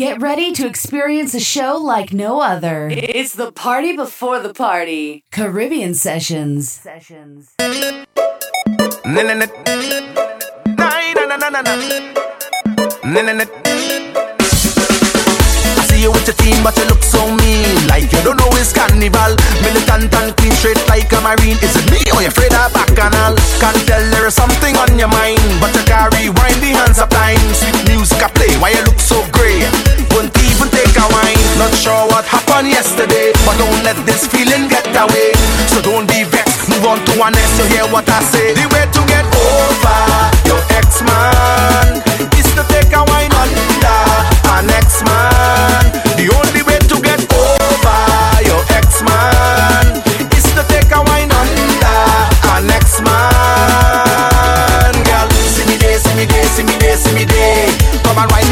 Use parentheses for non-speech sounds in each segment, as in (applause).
Get ready to experience a show like no other. It's the party before the party. Caribbean Sessions. Sessions. I see you with your team, but you look so mean. Like you don't know it's carnival. Militant and clean, straight like a marine. Is it me or you afraid of bacchanal? Can't tell there is something on your mind, but you carry wind the hands of time. Sweet music I play, why you look so grey? Won't even take a wine. Not sure what happened yesterday, but don't let this feeling get away. So don't be vexed, move on to one next. You hear what I say? The way to get over your ex-man is to take a wine under an ex-man. The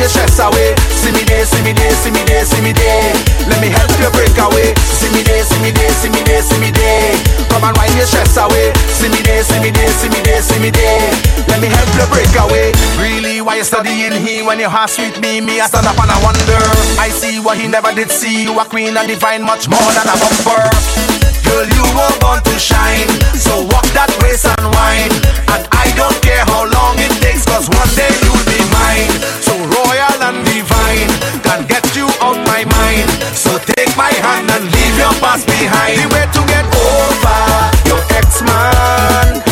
stress away. See me there, see me there, see me there, see me there. Let me help you break away. See me there, see me there, see me there, see me there. Come and wind your stress away. See me there, see me there, see me there, see me there. Let me help you break away. Really, why you studying here when your heart sweet me? Me, I stand up and I wonder. I see what he never did see. You a queen and divine, much more than a bumper. Girl, you were born to shine. So walk that waist and wine. And I don't care how long it takes, cause one day you'll be mine. So royal and divine can get you out my mind. So take my hand and leave your past behind. The way to get over your ex-man is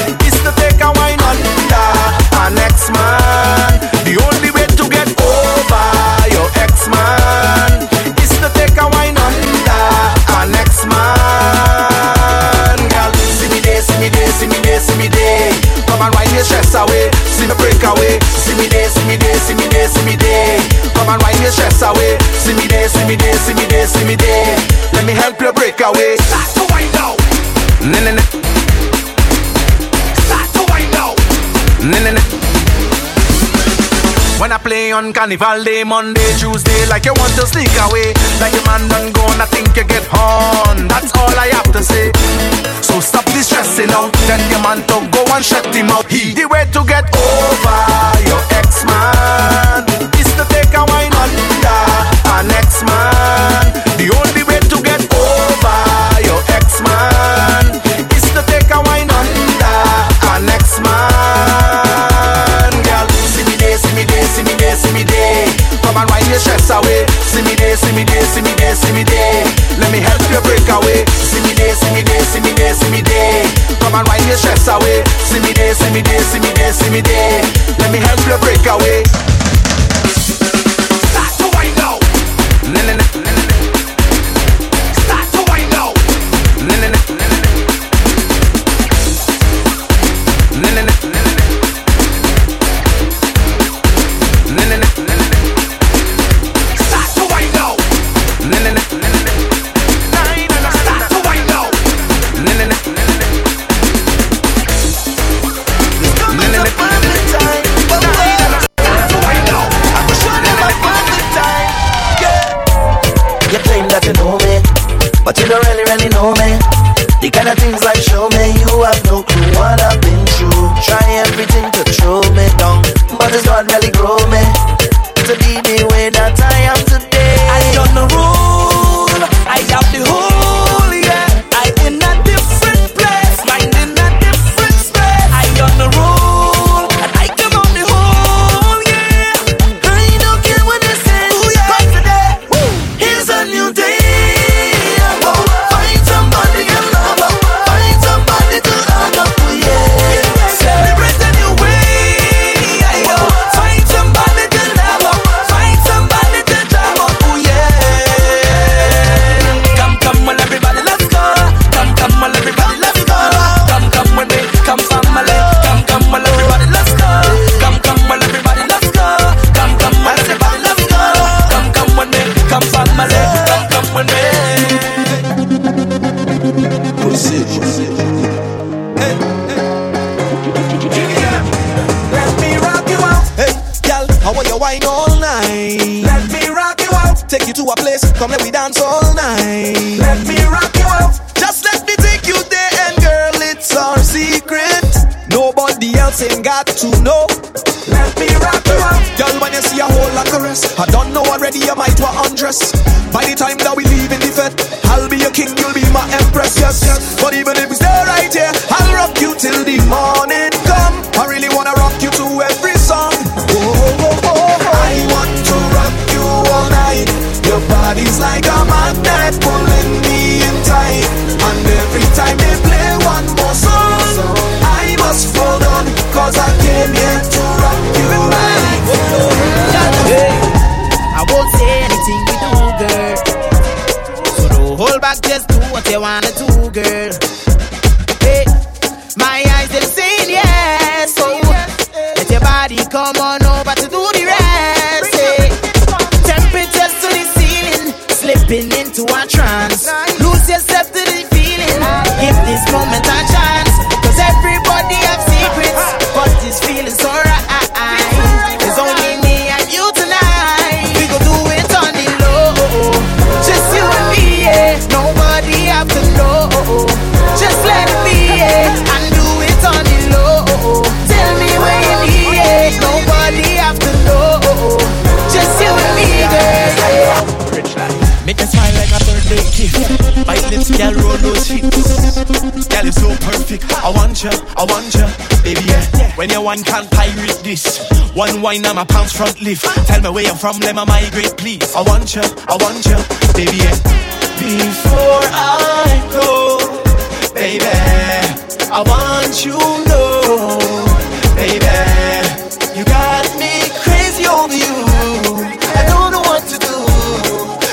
stress away, see me break away. See me there, see me there, see me there, see me there. Come and wind your stress away. See me there, see me there, see me there, see me there. Let me help you break away. Start to wind now. Na na na. Start to wind now. Na na na. When I play on Carnival Day, Monday, Tuesday, like you want to sneak away, like your man done gone, I think you get on. That's all I have to say. So stop this distressing out, tell your man to go and shut him out. He the way to get over your ex-man is to take a wine under an ex-man. Stress away. See me there, see me there, see me there, see me there. Let me help you break away. See me there, see me there, see me there, see me there. Come and wind your stress away. See me there, see me there, see me there, see me there. Let me help you break away. Want, can't pirate this. One wine, I'm a pounds front lift. Tell me where you're from, let me migrate, please. I want you, I want you, baby. Yeah. Before I go, baby, I want you to know, baby, you got me crazy over you. I don't know what to do.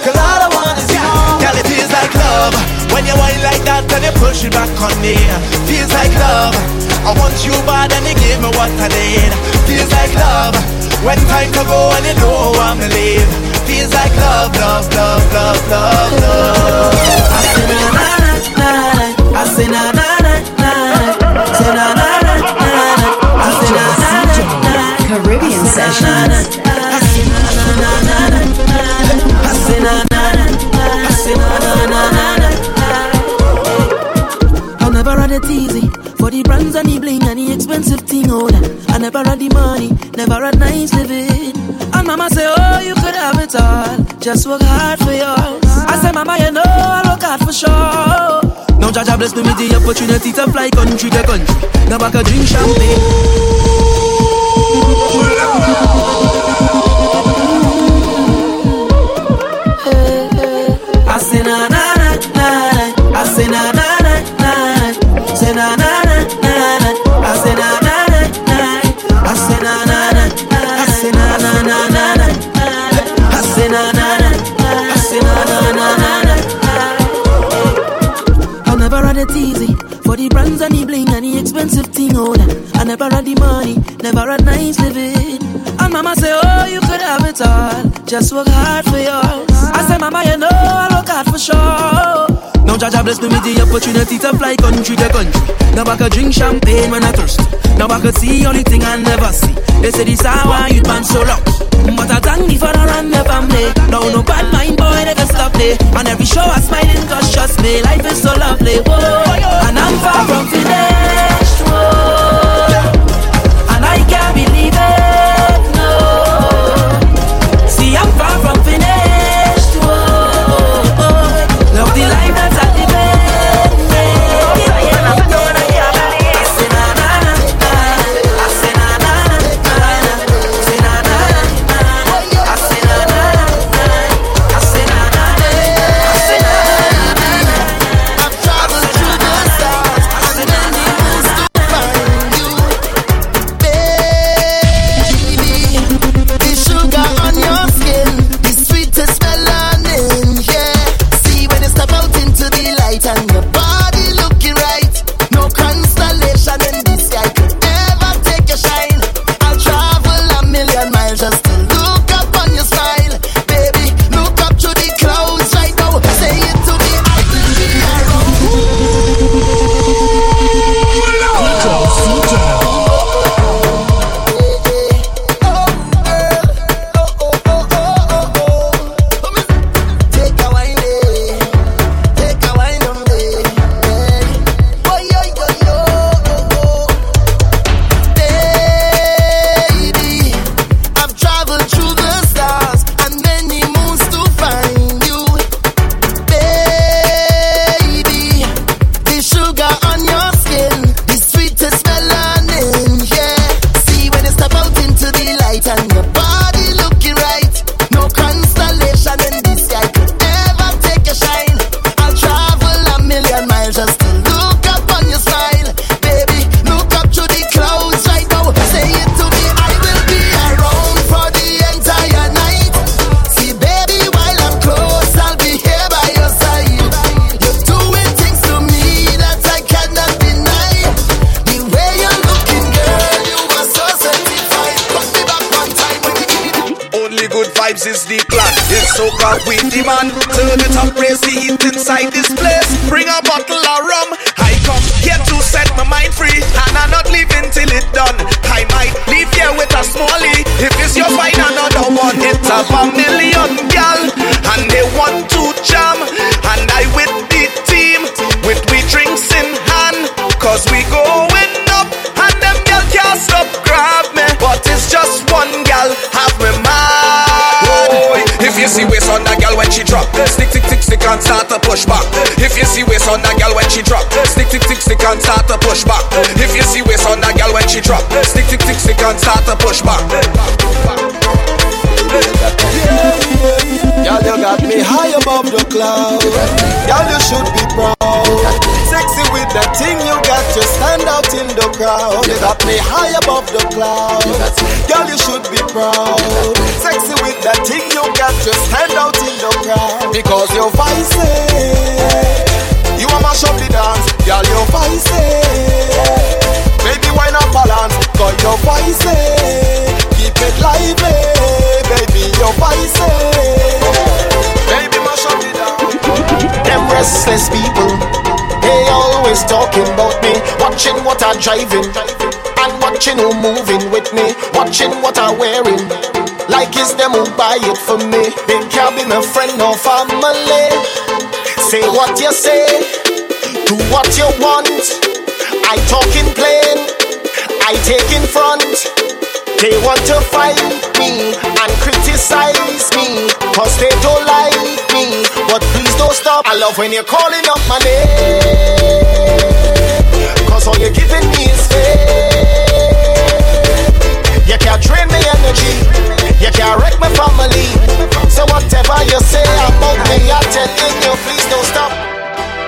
Cause all I want is you Girl, it feels like love When you whine like that and you push it back on me I want you bad and you give me what I need Feels like love When time to go and you know I'm to leave Feels like love, love, love, love, love, love I say na na na na I say na na na na Say na na na na I say na na na na Caribbean Sessions. I say na na na na I say na na na I say na na na na I'll never run it easy brands and the bling and the expensive thing. Oh, that I never had the money, never had nice living. And mama say, Oh, you could have it all. Just work hard for yours. I say, Mama, you know I work hard for sure. Now Jaja bless me with the opportunity to fly country to country. Now back a drink champagne. I Just work hard for yours. I say, Mama, you know I work hard for sure. Now Jaja bless me with the opportunity to fly country to country. Now I could drink champagne when I thirst. Now I could see only thing I never see. They say this how I youth man so loud. But I thank me for the run the family. Now no bad mind boy never stop me. On every show I smile smiling cause trust me, life is so lovely. Whoa. And I'm far from finished. Start to push back. If you see waist on that gal when she drop, stick tick tick stick and start to push back. If you see waist on that gal when she drop, stick tick tick stick and start to push back. Y'all, you got me high above the clouds. Y'all, you should be proud. Sexy with that thing you got, you stand the crowd. You got me high above the clouds. Girl, you should be proud. Sexy with that thing you got, just stand out in the crowd. Because your voice you want mash up the dance, girl, your voice Baby, why not balance? Cause your voice keep it lively. Baby, your voice Baby, mash up the dance. Them restless people, always talking about me, watching what I'm driving, and watching who moving with me, watching what I'm wearing. Like it's them who buy it for me. They can't be my friend or family. Say what you say, do what you want. I talk in plain, I take in front. They want to fight me and criticize me Cause they don't like me. But please don't stop. I love when you're calling up my name Cause all you're giving me is fame You can't drain me energy. You can't wreck my family. So whatever you say about me I'm telling you please don't stop.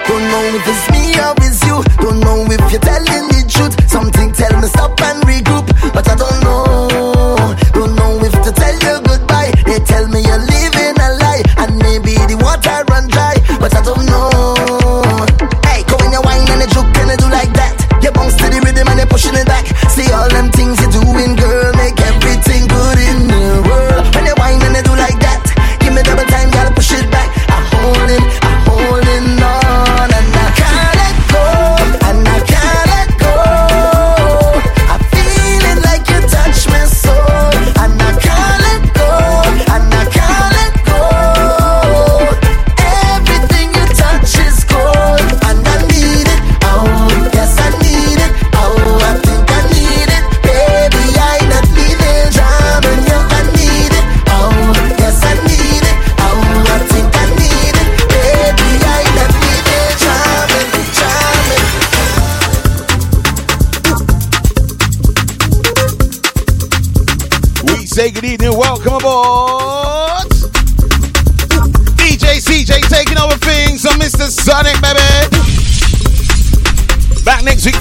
Don't know if it's me or it's you. Don't know if you're telling the truth. Something tell me stop and regroup, but I don't pushing it back.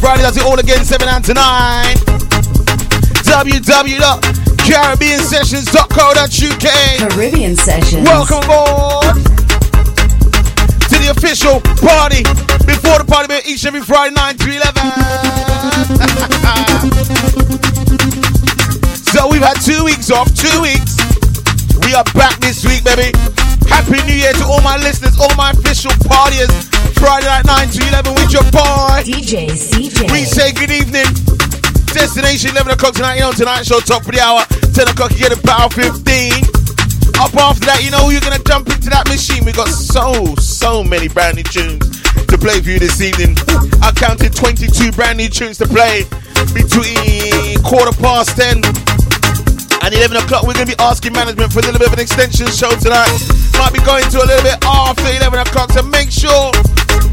Friday, does it all again, 7 and to 9. www.caribbeansessions.co.uk. Caribbean Sessions. Welcome aboard to the official party before the party each and every Friday, 9 to 11. (laughs) So we've had two weeks off, two weeks. We are back this week, baby. Happy New Year to all my listeners, all my official partiers. Friday night 9 to 11 with your boy. DJ CJ. We say good evening. Destination 11 o'clock tonight, you know, tonight show top of the hour. 10 o'clock, you get a power 15. Up after that, you know, you're going to jump into that machine. We got so, so many brand new tunes to play for you this evening. I counted 22 brand new tunes to play between quarter past 10 and 11 o'clock. We're going to be asking management for a little bit of an extension show tonight. Might be going to a little bit after 11 o'clock, so make sure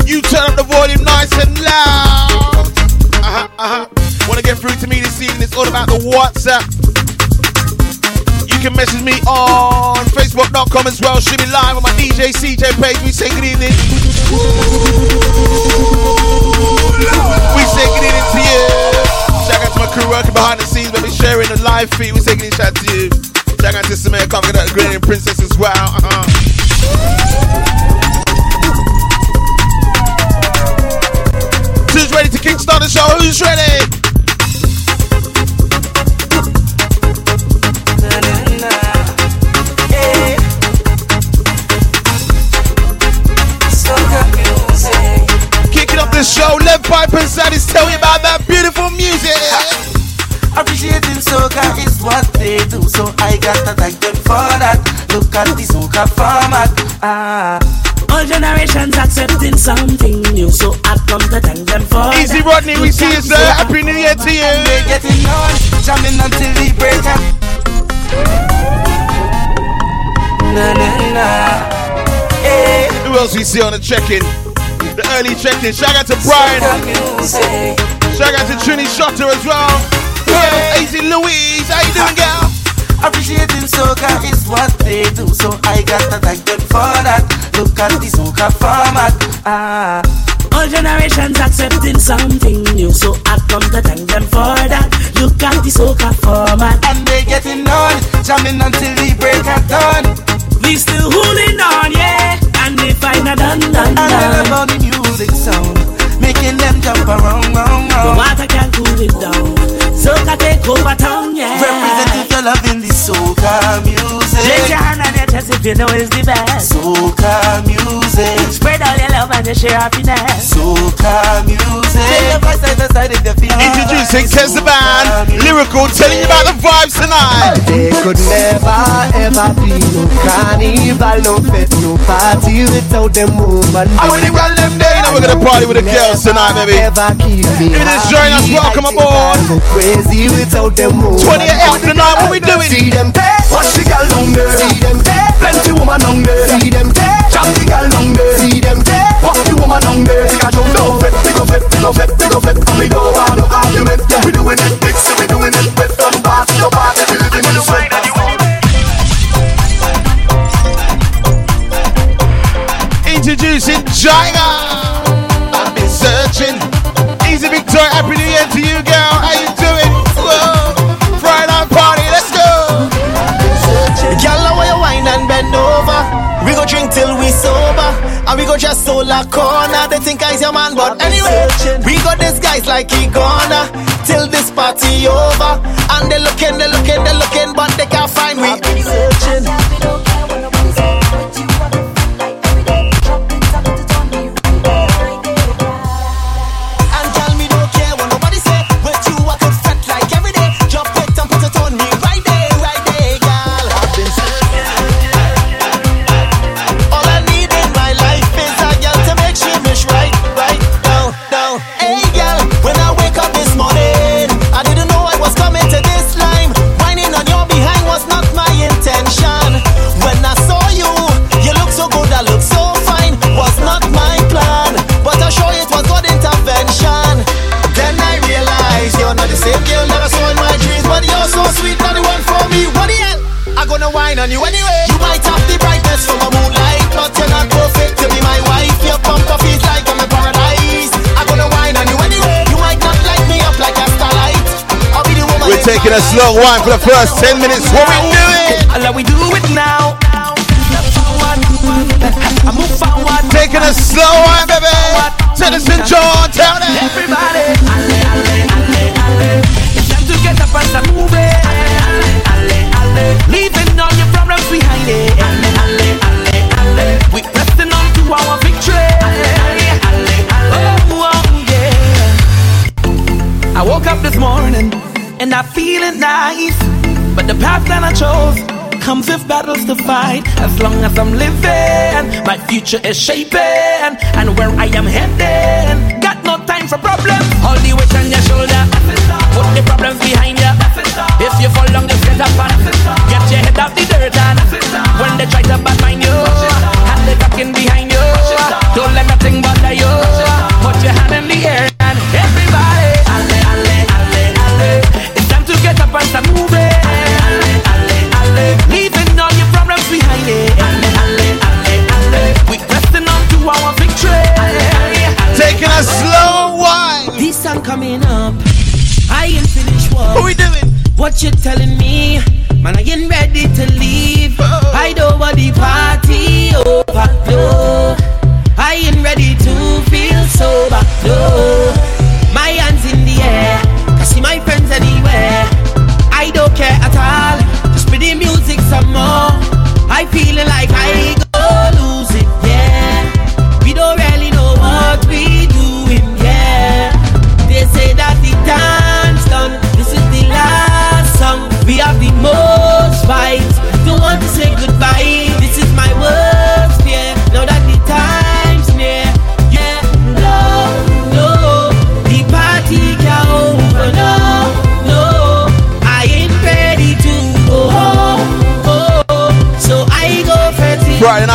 you turn up the volume nice and loud. Uh-huh, uh-huh. Want to get through to me this evening? It's all about the WhatsApp. You can message me on Facebook.com as well. Streaming live on my DJ CJ page. We say good evening. We say good evening to you. Shout out to my crew working behind the scenes, baby, sharing the live feed. We say good evening shout to you. Shout out to Samir Conquer, that Granny Princess as well. Uh-huh. Who's ready to kickstart the show? Who's ready? Pipe and Saddies tell you about that beautiful music. Appreciating soca is what they do, so I gotta thank them for that. Look at the soca format. Ah. All generations accepting something new, so I come to thank them for Easy that. Rodney, we see you, sir. Happy New Year to you. And they getting on, jamming until the break up. Na na na. Hey. Who else we see on the check-in? The early check-in. Shout out to Brian. Music. Shout out to Trini Shotter as well. Yeah, Easy Louise. How you doing, girl? Appreciating soca is what they do, so I gotta thank them for that. Look at the soca format. Ah. All generations accepting something new, so I come to thank them for that. Look at the soca format. And they getting on, jamming until the break of dawn. We still holding on, yeah. If I not done, done, I love how the music sound, making them jump around, round, The round. water can cool it down. Soca take over town, yeah. Represent if you're loving the soca Raise music. your hand on your if you know it's the best. Soca music. Spread all your love and your share happiness. Soca music. Take your voice side if you feel Introducing Kezaban, lyrical, telling you about the vibes tonight. They could never ever be no carnival, no fete, no party without them woman. I want to run them day. Now we're gonna party with the girls tonight, baby. Ever keep me If it is joining us, welcome aboard. Go crazy without them woman. 28th tonight, what we doing? See them there, watch the girl down there. See them there, plenty woman down there. See them there, jam the girl down there. See them watch the woman down there. See don't know it, pick up it, pick up it, pick up it, and we don't have no argument. We doing it, mix it, we doing it with them party, no party, we living in the sweat. Introducing Jaiga. Soul a corner. They think I's your man, but anyway, we got these guys like he gonna till this party over. And they looking, they looking, they looking, but they can't find we. On you anyway. You might have the brightness from a moonlight, but you're not perfect to be my wife. Your bumper feels like I'm in paradise. I gonna whine on you anyway. You might not light me up like a starlight. I'll be the woman. We're taking a slow wine for the first 10 minutes. What we doing? Allah, we do it now. I move forward. Taking a slow wine, baby. Citizen John, tell them. Everybody, alle, alle, alle, alle. It's time to get up and start moving. Alle, alle, alle. Leaving all your Alle, alle, alle, alle. We pressing on to our victory. Oh, oh, yeah. I woke up this morning and I feeling nice, but the path that I chose comes with battles to fight. As long as I'm living, my future is shaping, and where I am heading, no time for problems. All the weight on your shoulder, put the problems behind you. If you fall down, just get up and get your head out the dirt. And when they try to bad mind you, hand the talking behind you. Don't let nothing bother you. What you telling me? Man, I ain't ready to leave. I don't want the party over. No, I ain't ready to feel sober. No,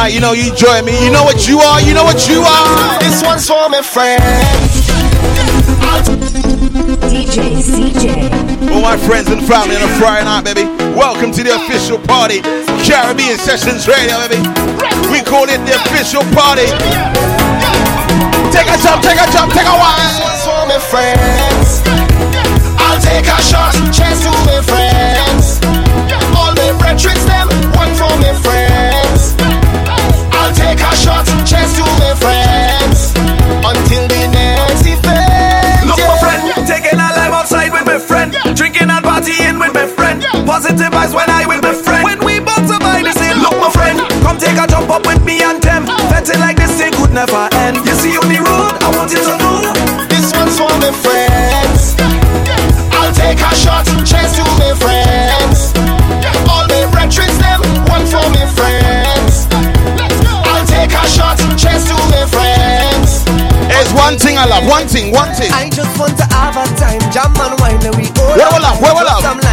Friday night. You know you join me. You know what you are. You know what you are. This one's for my friends. DJ CJ. All my friends and family on a Friday night, baby. Welcome to the official party. Caribbean Sessions Radio, baby. We call it the official party. Take a jump, take a jump, take a while. This one's for my friends. I'll take a shot, cheers to my friends. A to my friends. Until the next event. Look, my friend, taking a life outside with my friend, drinking and partying with my friend. Positive vibes when I with my friend. When we both survive, they say, Look, my friend, come take a jump up with me and them. Venting like this thing could never end. You see on the road, I want you to know. This one's for my friends. I'll take a shot, cheers to one thing I love, one thing, one thing. I just want to have a time, jam and wine, and we go. Where love, where love?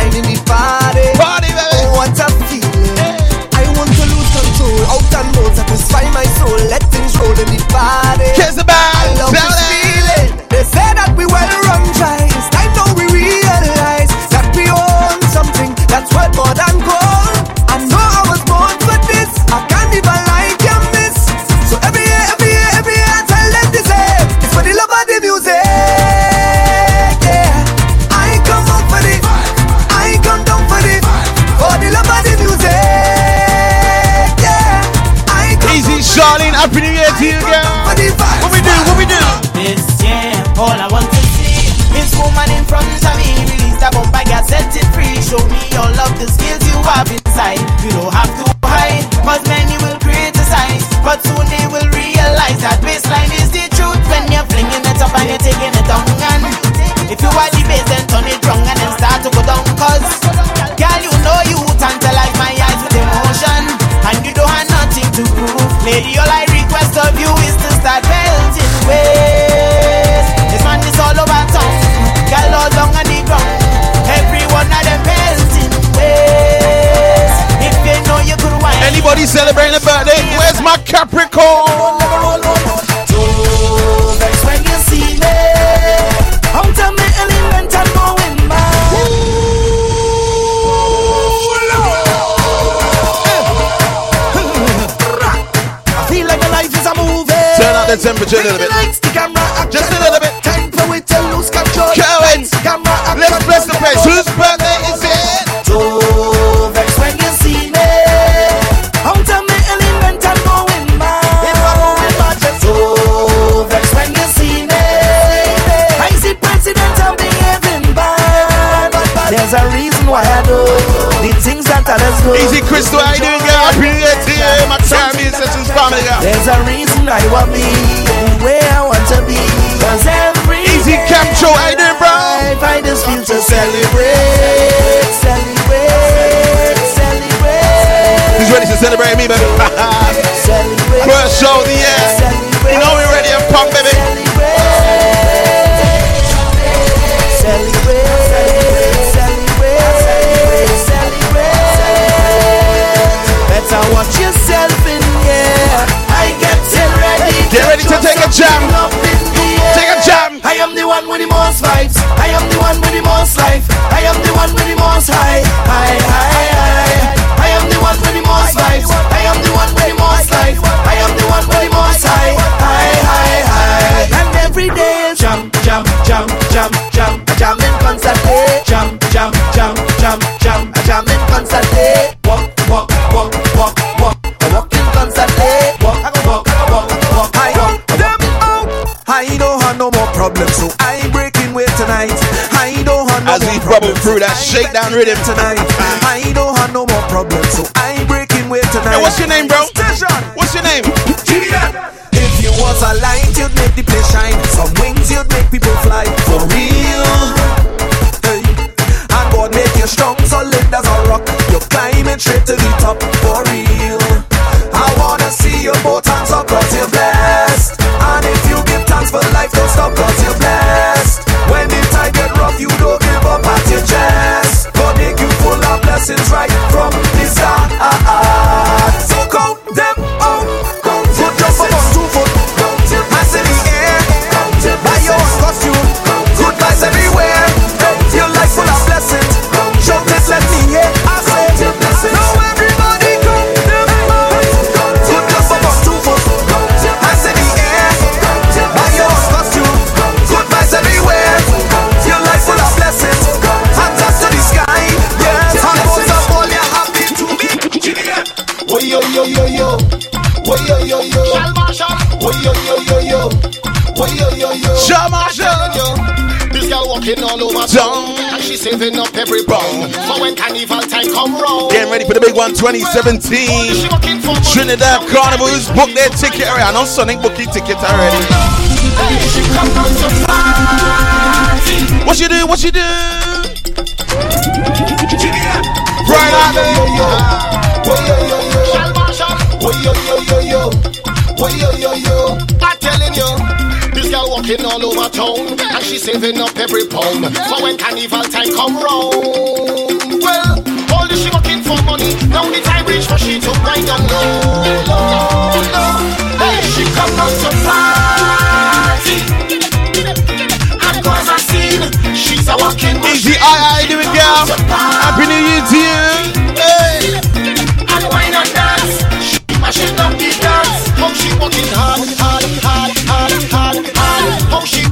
The temperature a little bit. Celebrate. Who's ready to celebrate me, baby? First show of the year. You know we're ready to pump, baby. Celebrate, celebrate, celebrate, celebrate, celebrate. Better watch yourself in here. I get ready. Get ready to take a jam. Take a jam. I am the one with the most vibes. I am the one with the most life. I am the one with the most. High, high, high. I am the one with the most vibes. I am the one with the most life. I am the one with the most high. High, high, high. And every day is jam, jam, jam, jam, jam. A jam in concert day. Jam, jam, jam, jam, jam. A jam in concert day. Walk, walk, walk, walk, walk. A walk in concert day. Walk, walk, walk, walk. I walk. Them out. I don't have no more problems, so I ain't breaking way tonight. I don't have no more problems. As we more bubble through that shakedown rhythm tonight. I don't have no more problems, so I Hey, what's your name, bro? Saving up every For when carnival time come round Getting ready for the big one 2017. Trinidad Carnival Carnivals book their ticket already. I know Sonic book your ticket already. What you do? What you do? Walking all over town. And she saving up every pound. For when carnival time come round Well, all this she working for money. Now the time reach for she to ride on low, low, low Hey, she come out to party. And cause a scene She's a walking Easy, I, I do it, girl. Happy New Year to you. Hey. And wine and dance? She mashing up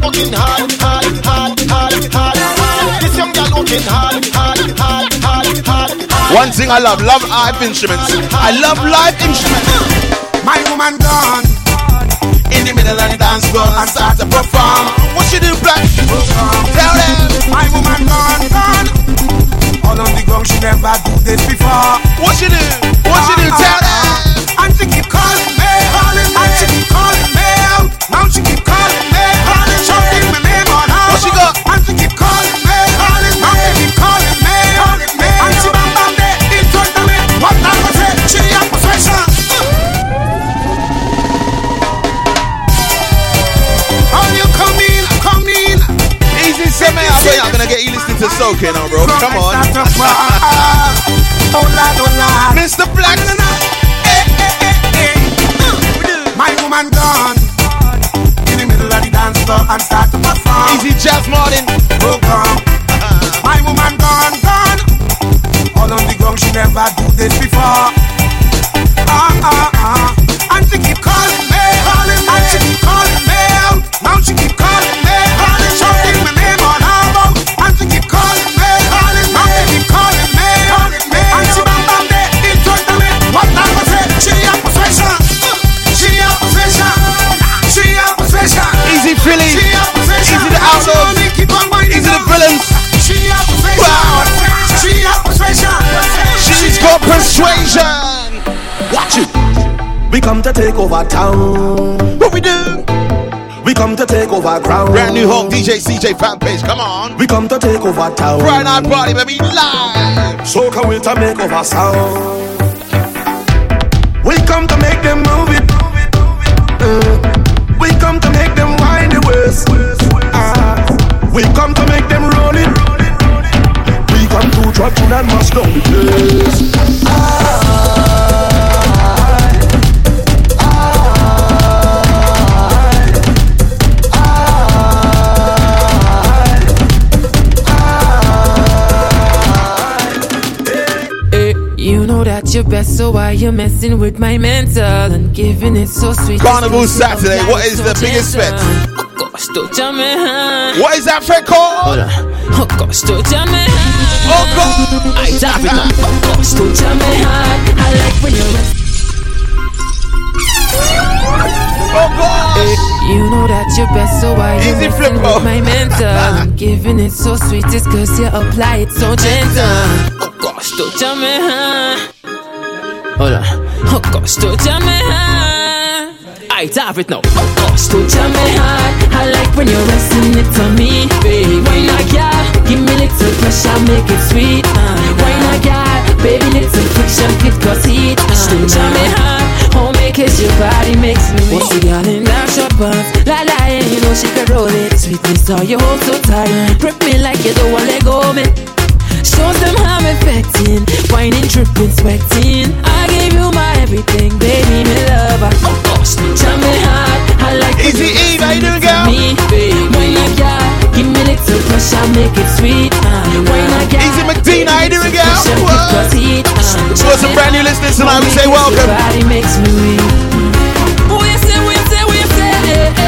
working hard, hard, hard, hard, hard, hard This young girl working hard, hard, hard, hard, hard, hard One thing I love, love live instruments. I love live instruments. My woman gone in the middle of the dance floor and start to perform. What you do, black? Tell them. My woman gone, gone. All on the ground, she never do this before. What you do? What you do? Tell them. And she keep calling me, calling me. And she keep calling me out. Now she keep gonna get you listening to Soca now, bro. Come on. Oh Lord, oh Lord. Mr. Black. My woman gone in the middle of the dance floor and start to perform. Easy, Jazz Martin. Oh, gone. My woman gone, gone. All on the ground, she never do this before. Ah, ah, ah. And she keep calling me, calling me. And she keep calling me out. Now she keep calling, persuasion. Watch it. We come to take over town. What we do? We come to take over ground. Brand new home DJ CJ fan page. Come on. We come to take over town. Friday night party, baby, live. So can we to make over sound. We come to make them move it. Uh, we come to make them wind the waist. Ah, we come to make them roll it. We drop tune and mash down the place. You know that you're best, so why you messing with my mental and giving it so sweet? Carnival Saturday. What is the biggest bet? Oh gosh, don't tell me. What is that fed called? Hold on. Oh gosh, don't tell me. Oh God. I tap it up. Oh gosh, don't tell me. huh? I like when you're. Oh God. You know that you're best, so why you Easy messing flipper. with oh. my mental? I'm giving it so sweet, it's cause you apply it so gentle. Oh gosh, don't tell me, huh? Hold on. Oh gosh, don't tell me, huh? I have it now. Oh don't tell me, huh? I like when you're resting it on me, baby. Why not, yeah? Give me little pressure, make it sweet. Uh. Why not, yeah? Baby, little friction, it cause heat. Uh. Tell me, huh? Home make it, your body makes me weak. The girl in that short pants? La la, yeah, you know she can roll it. Sweetness, how you hold so tight. Grip me like you don't want let go me. Shows them how I'm affecting, whining, tripping, sweating. I gave you my everything, baby, me lover. Oh gosh, tell me hard, I like when Easy you E, how you doing, girl? Me, why not, yeah? Give me little pressure, make it sweet. Uh, why not, yeah? Easy McDean, how you doing, girl? What? cause heat. Uh, some brand new listeners tonight. We say welcome. Body makes me weak. You say, we say, we say,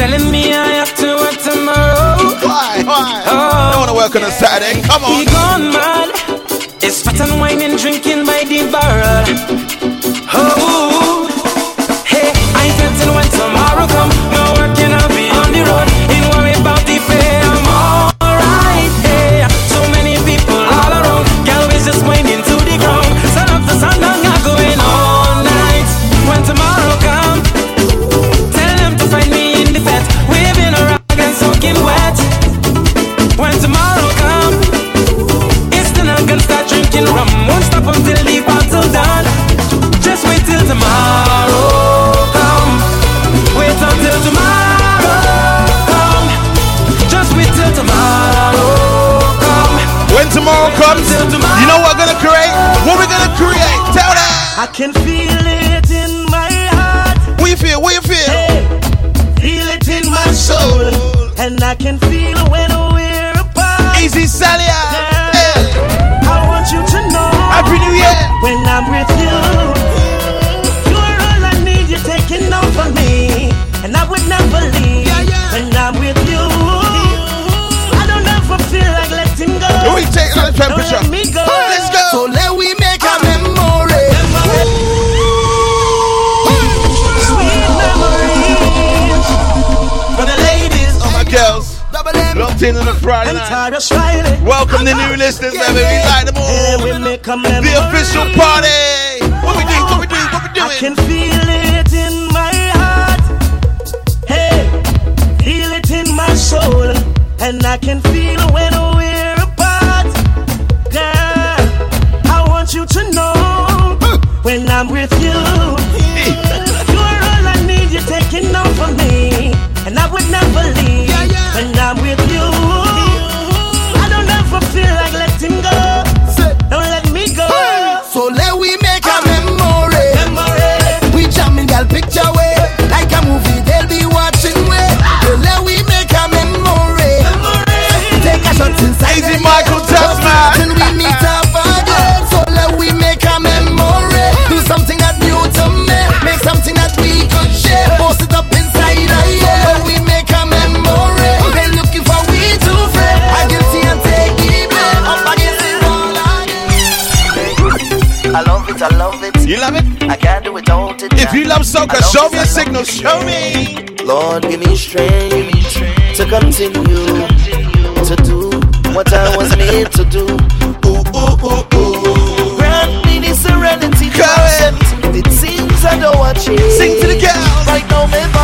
telling me I have to work tomorrow. Why? Why? Oh, I want to work on a Saturday. Come on. He gone mad. It's fat and wine and drinking by the barrel. Oh, hey, I ain't it when tomorrow comes. I can feel it in my heart. You feel? You feel? Hey, feel it in my soul. And I can feel when we're apart. Easy Salia. Yeah. I want you to know. Happy New Year. When I'm with you, you're all I need. You're taking over me. And I would never leave. When I'm with you, I don't ever feel like letting go. We take on the temperature? Locked in on a Friday night. Welcome the new listeners, man. We like them all. We make a memory. The official party. What we do? What we do? What we I can feel it in my heart. Hey, feel it in my soul. And I can feel when we're apart. Girl, I want you to know when I'm with you. You're all I need, you're taking over me. And I would never leave when I'm with you. I don't ever feel like If you love soca, I love show it, me I a love signal. Show me. Lord, give me strength to continue to do what I was made to do. Ooh, ooh, ooh, ooh. Grant me the serenity to accept the things I don't want change. Sing to the girls. Right now my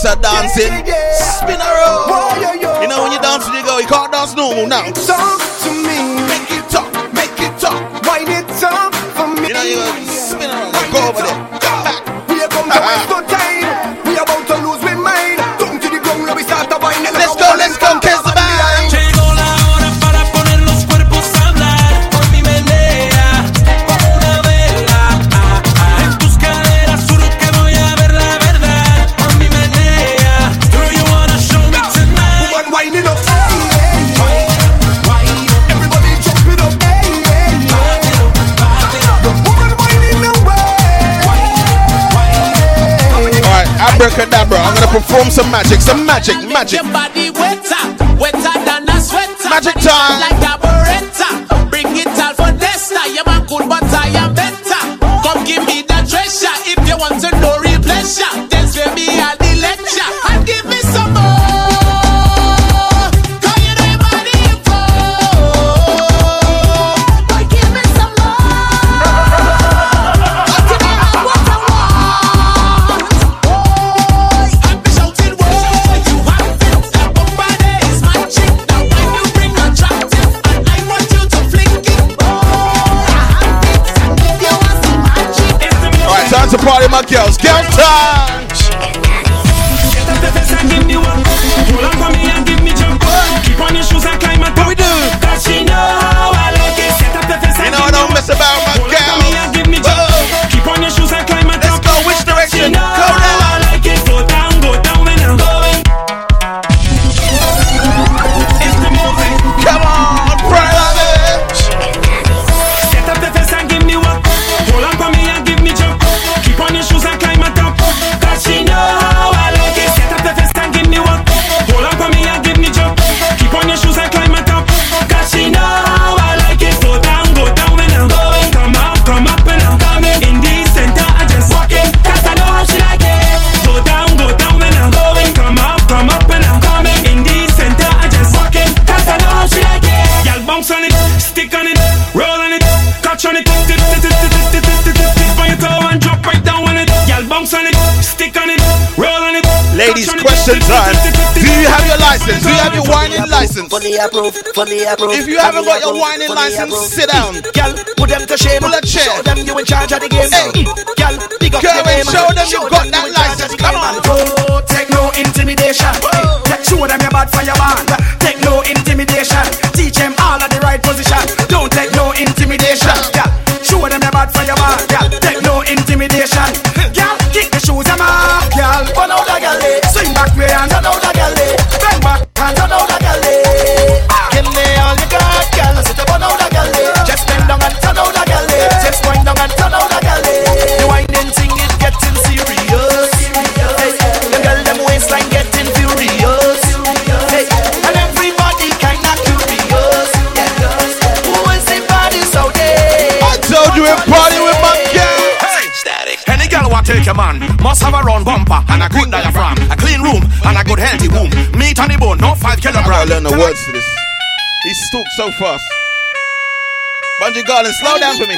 tango salsa dancing. Spin around. You know when you dance and you go, you can't dance normal now. Talk to me. Perform some magic, some magic, magic. Your body wetter, wetter than a sweater. Magic time. party, my girls. Girls time. approve, funny approve. If you haven't got your whining license, sit down. Gal, put them to shame. Pull a chair. Show them you in charge of the game. Hey, gal, dig up your name. Show them you got that so fast. Bunji Garlin, slow down for me.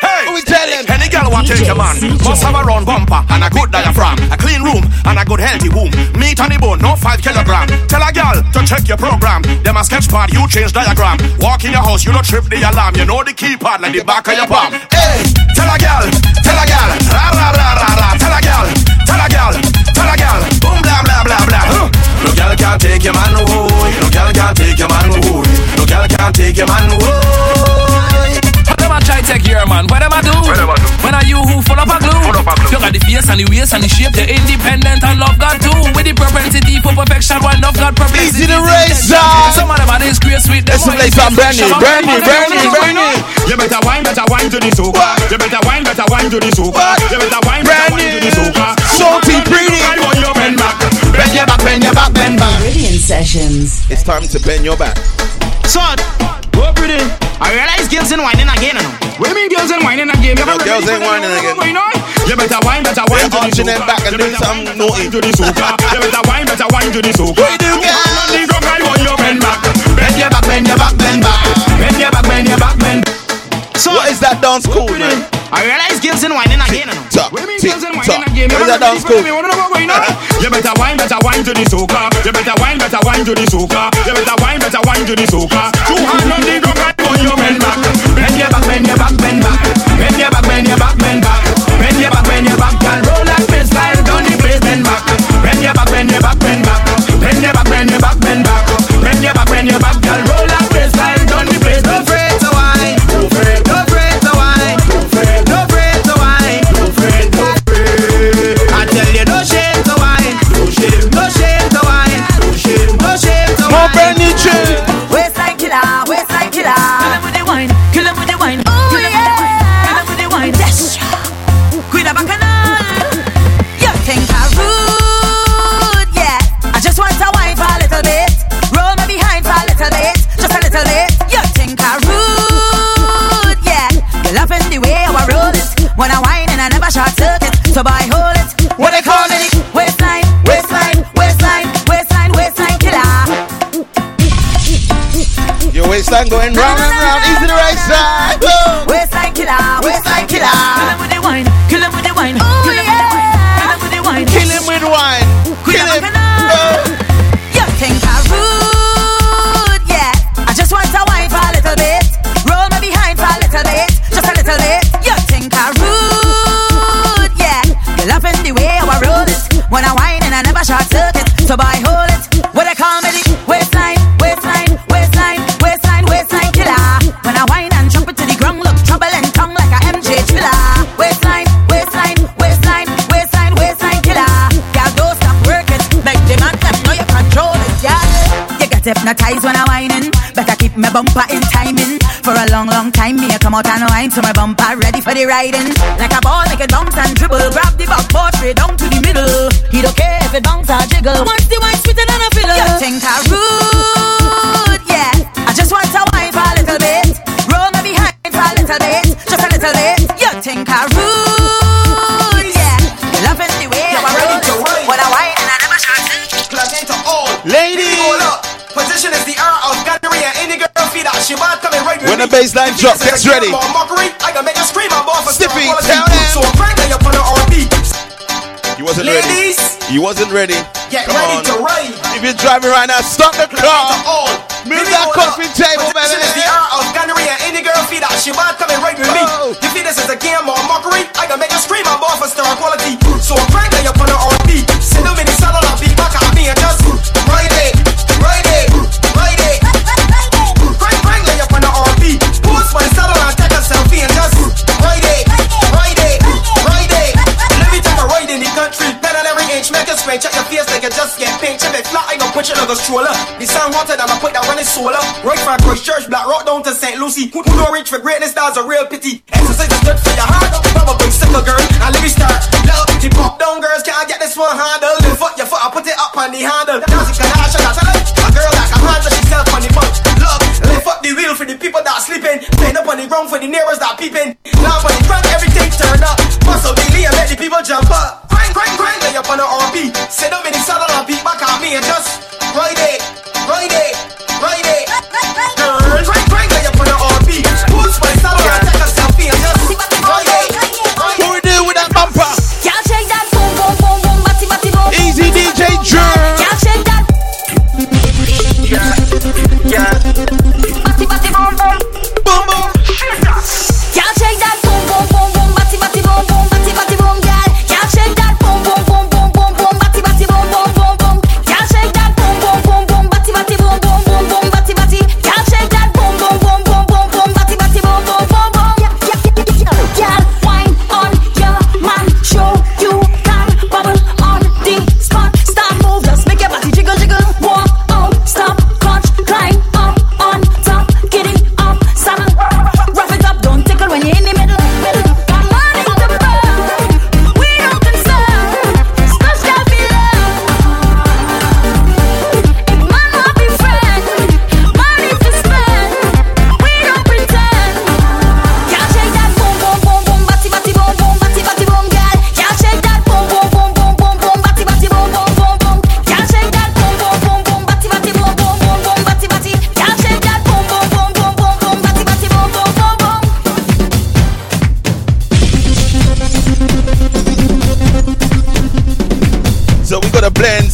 Hey, we tell. Any girl want change a man must have a round bumper and a good diaphragm, a clean room and a good healthy womb. Meat on the bone, no five kilogram. Tell a girl to check your program. Them a sketch pad, you change diagram. Walk in your house, you don't trip the alarm. You know the key like the back of your palm. Hey, tell a girl, tell a girl. at the face and the waist and the shape. You're independent and love God too. With the propensity for perfection, why of God perplexity. Easy the race, Some of them are disgrace with them. Like some brand new, brand brandy. You better wine, better wine to the soca. You better wine, better wine to the soca. You better wine, wine to the soca. Salty, pretty. I want your bend back. Bend your back, bend your back, bend back. Sessions. It's time to bend your back. Son, go pretty. I realize girls ain't whining again. Women, girls ain't whining again. Girls ain't whining again. You better wine, better wine to the soca. back and do something naughty to the soca. You better wine, better wine to the soca. We do, girl. Run the drunk and want your bend back. Bend your back, bend your back, bend back. Bend your back, bend your back, bend. So what is that dance cool, man? I realize girls and whining again. Tick, tick, tick. What is that dance cool? You better wine, better wine to the soca. You better wine, better wine to the soca. You better wine, better wine to the soca. Two hands on the drunk and want your bend back. Bend your back, bend your back, bend back. bumper in timing. For a long, long time, me I come out and wine to my bumper, ready for the riding. Like a ball, like a bounce and dribble, grab the backboard straight down to the middle. He don't care if it bounce or jiggle. Once the baseline drop. Get ready. Stiffy, tell them. He wasn't Ladies. ready. He wasn't ready. Get Come ready on. to ride. If you're driving right now, stop the car. Move that coffee table, baby. the art of gunnery and any girl feed that she might come and ride with me. Oh. You feel search for greatness, that's a real pity. Exercise is good for your heart. Probably single girl, Now let me start. Little keep pop, down, girls, can't get this one handle. Lift up your foot, I put it up on the handle. Dance it, can I shut A girl like a handle, she herself on the punch. Love, lift up the wheel for the people that are sleeping. Stand up on the ground for the neighbors that are peeping. Now on the ground, everything turned up. Muscle daily and let the people jump up. Crank, crank, crank, lay up on the RP. Sit up in the saddle and beat back on me and just.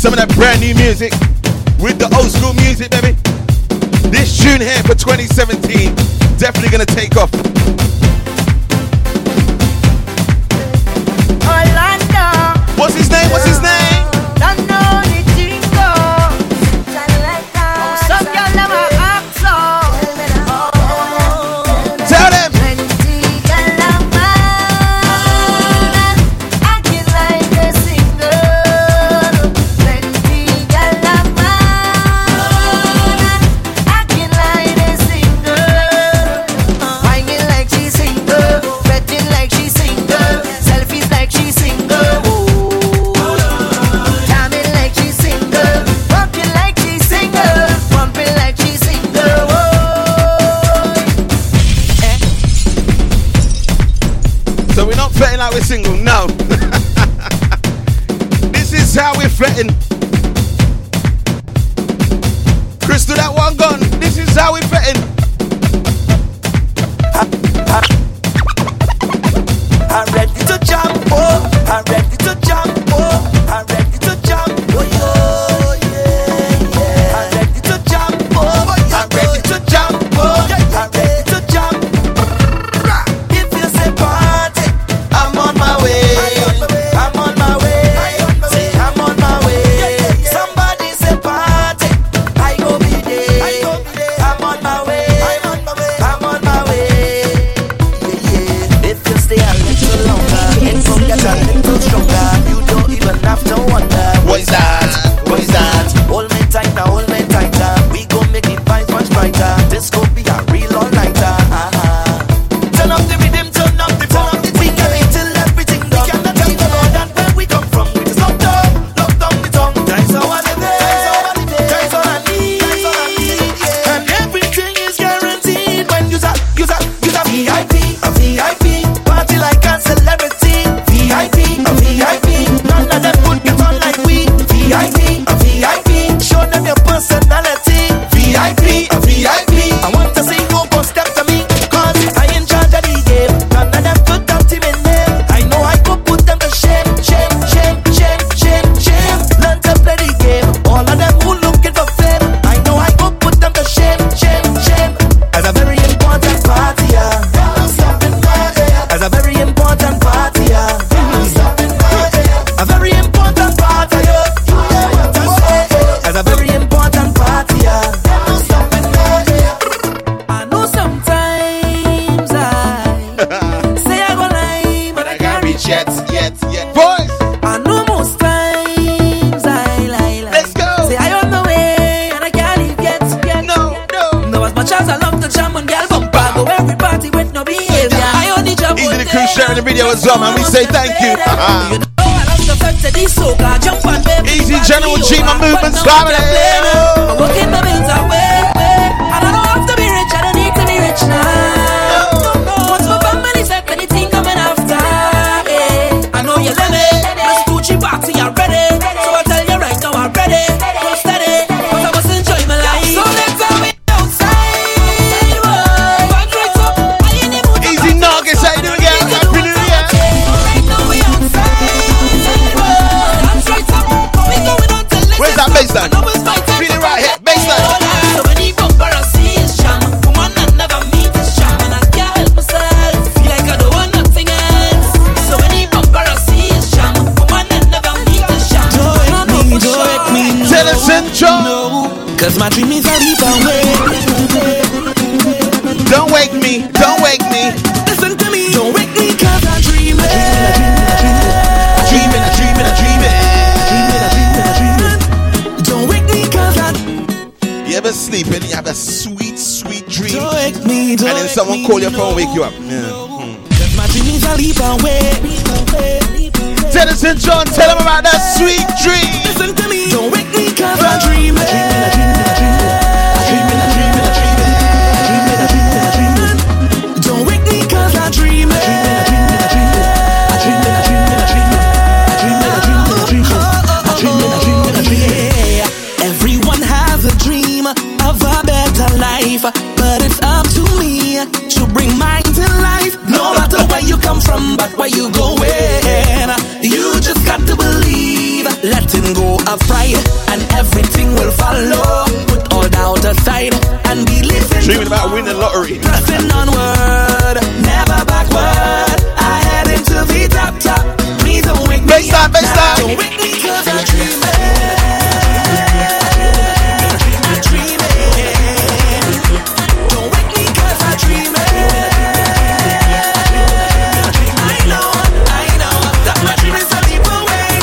Some of that brand new music with the old school music, baby. This tune here for 2017 definitely gonna take off.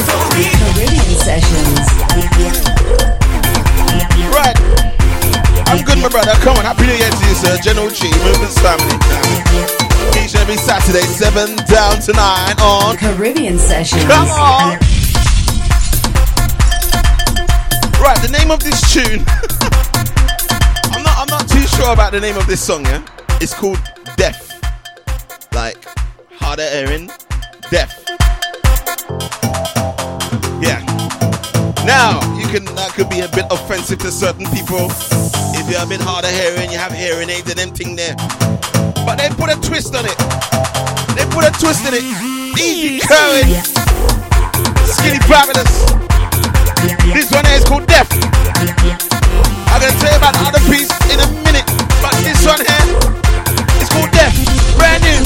From me. Caribbean Sessions. Right. I'm good, my brother. Come on, happy New Year to you, sir. General G, Saturday, 7 down to 9 on Caribbean Sessions. Come on. Right, the name of this tune. (laughs) I'm not I'm not too sure about the name of this song, yeah? It's called Death. Like harder hearing, deaf. Yeah. Now, you can that could be a bit offensive to certain people. If you're a bit harder hearing, you have hearing aids and them thing there. But they put a twist on it. They put a twist in it. Easy going. Skinny fabulous. This one here is called Deaf. I'm gonna tell you about the other piece in a minute. But this one here is called Deaf. Brand new.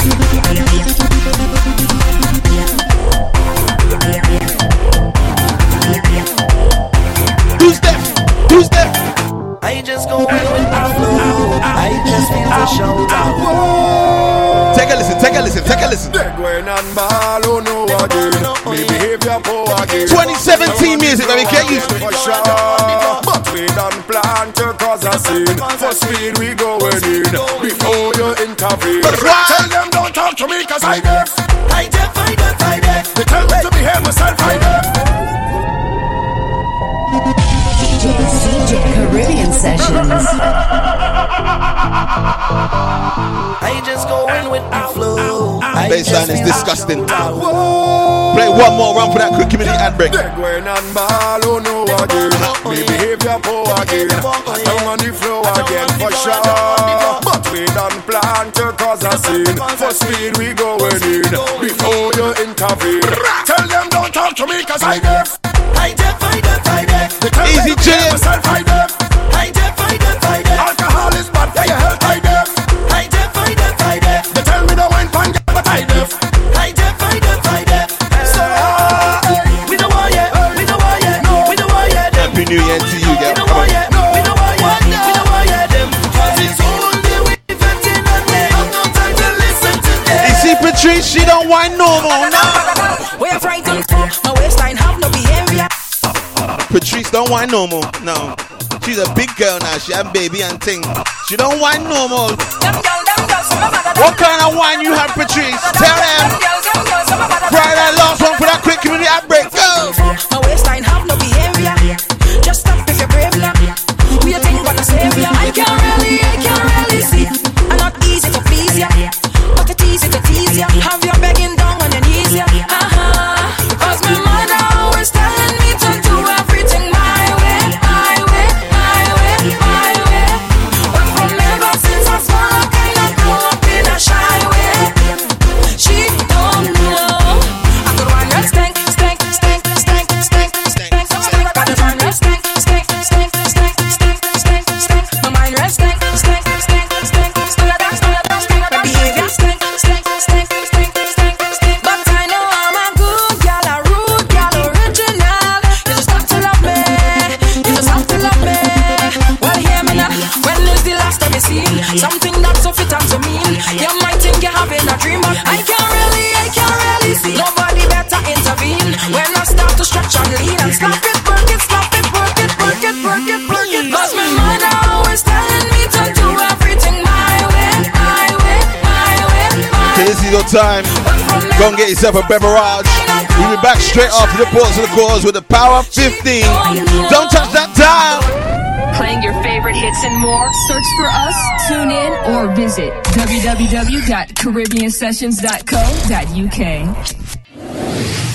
Who's deaf? Who's deaf? I just go in with the flow. I just feel the show. A listen, take a listen. Dead when and ball, oh no again. Me behavior poor again. 2017 music, baby, get used to it. For sure. But we done plan to cause a scene. For speed we going in. Before you intervene. Tell them don't talk to me cause I Baseline is disgusting. Play one more round for that quick community ad break. Oh for sure. But we done plan to cause a scene. For speed we going in. Before you intervene. Tell them don't talk to me cause I deaf. She don't whine now. We are frightened. My waistline have no behavior. Patrice don't whine normal. No. She's a big girl now. She have baby and thing. She don't. Them girl them What kind of wine you have, Patrice? Tell them. Try that last one for that quick community outbreak. Time. Go and get yourself a beverage. We'll be back straight after the ports of the cause with the Power 15. Don't touch that dial. Playing your favorite hits and more. Search for us, tune in, or visit www.caribbeansessions.co.uk.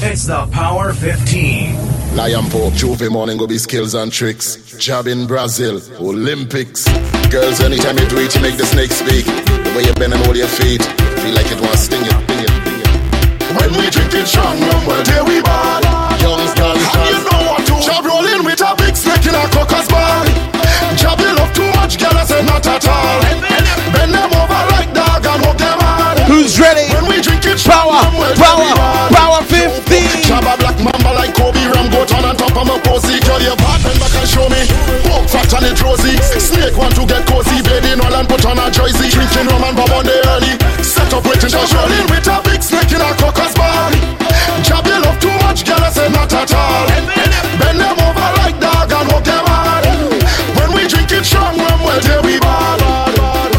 It's the Power 15. Lion Pope, Juve morning go be skills and tricks. Job in Brazil, Olympics. Girls, anytime you do it, you make the snake speak. The way you bend and hold your feet, feel like it wants sting you, sting you, sting you. When we drink it strong, rum, well, there we ball. Young girl, you know what to. Job rolling with a big snake in a cocker's ball. Job you love too much, girl, I say not at all. Bend them over like dog and hook them hard. Who's ready? When we drink it Power, rum, well, power, there power 15. Job a black mamba like Kobe Ram goat on on top of my posy. Girl, your show me. Walk fat and it rosy. Snake want to get cozy. All and put on a jersey. Drinking rum and bob on the early. Set up waiting, just rolling with a big snake in a cocker's ball. Job you love too much, girl, I say not at all. Bend them over like dog and hook them hard. When we drink it strong, rum, well, there we ball.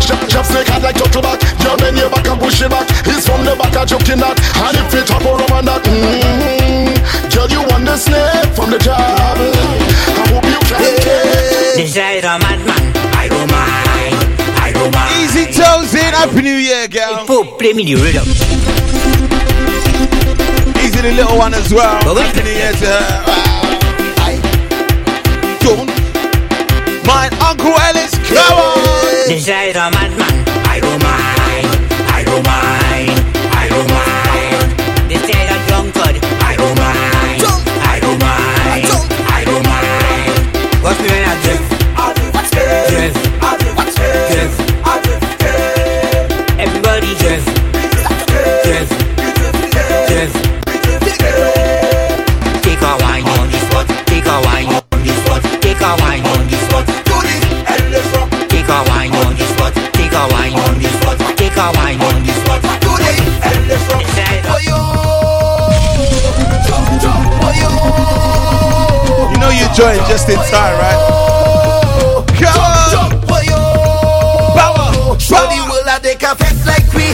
Job, job snake hard like turtle back. Girl, bend your back and push it back. He's from the back, I joking that. And if it up or and that. Mm-hmm. Girl, you want the snake from the job. Get. Decide a madman. I don't mind. I don't mind. Easy toes in. Happy New Year, girl. Pope, play me the rhythm. Easy the little one as well. Happy New Year to her. I Don't mind Uncle Ellis. Come on. Decide a madman. I don't mind. I don't mind. I don't mind. Decide a drunkard. I don't mind. I don't mind. I don't mind. Watch me when a wine on the spot. Decide a- You know you joined just in time, right? Come on. Power. Show the world that they can flex like we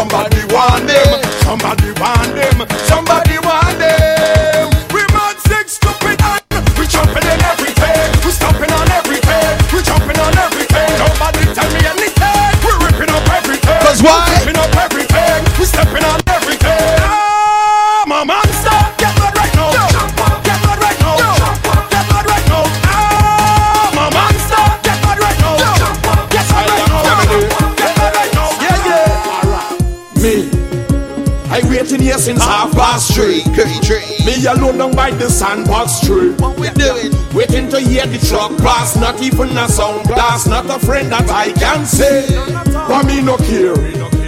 Somebody want them. Somebody want them. even a sound glass, not a friend that I can say. But me no care.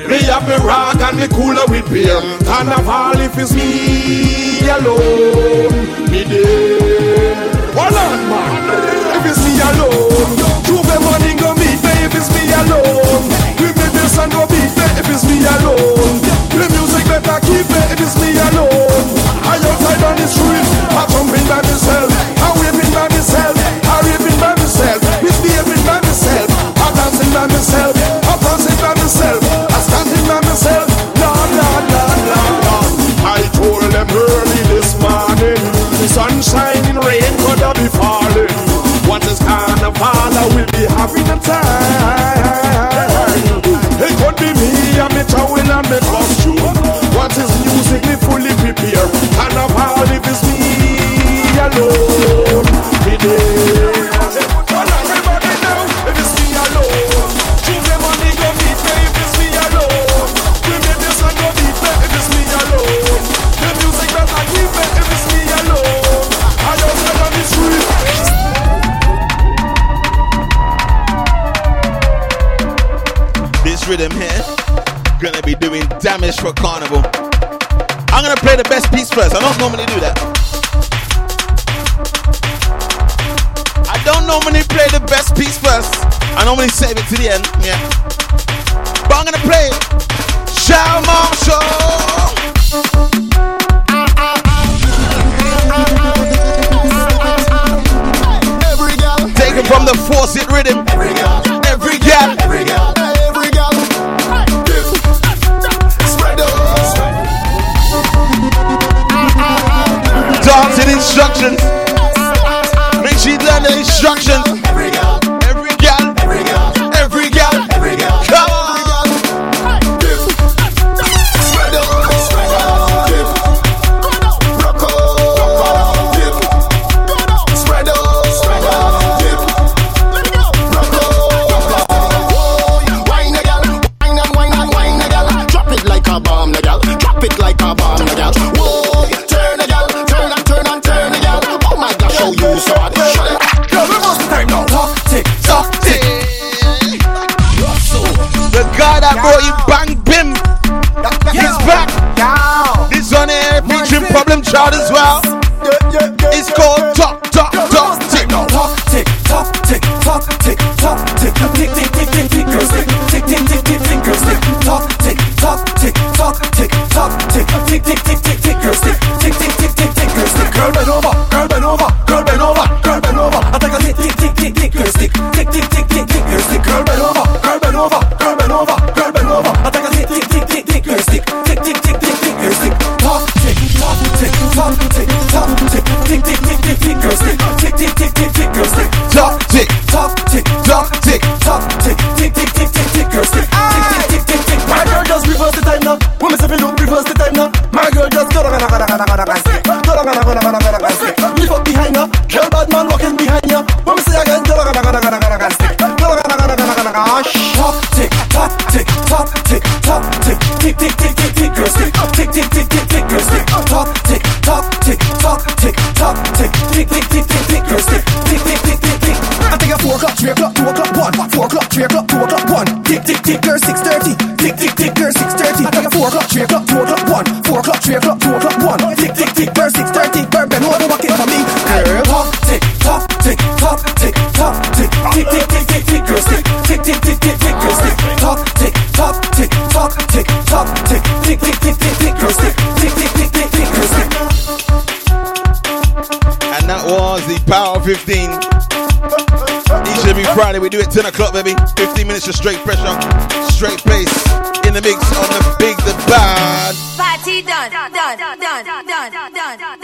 Me have me rock and me cooler with beer. Carnival if it's me alone, me there. Hold on, man. If it's me alone, Tuesday morning go meet me if it's me alone. Give me this and go beat me if it's me alone. The music better keep me if it's me alone. I outside on the street. All I will be having a time. It could be me, I'm a towel and a costume. What is music, me fully prepare. And I'm how if it's me alone. to the end. Yeah. But I'm gonna play Shal Marshall. Taken from the force it rhythm. Every girl, every girl. every gal, every gal. Spread out. Dancing instructions. Make sure you learn the instructions. God well. 15. Each and every Friday we do it 10 o'clock, baby. 15 minutes of straight pressure, straight pace. In the mix on the big, the bad. Party done, done, done, done, done, done, done, done, done,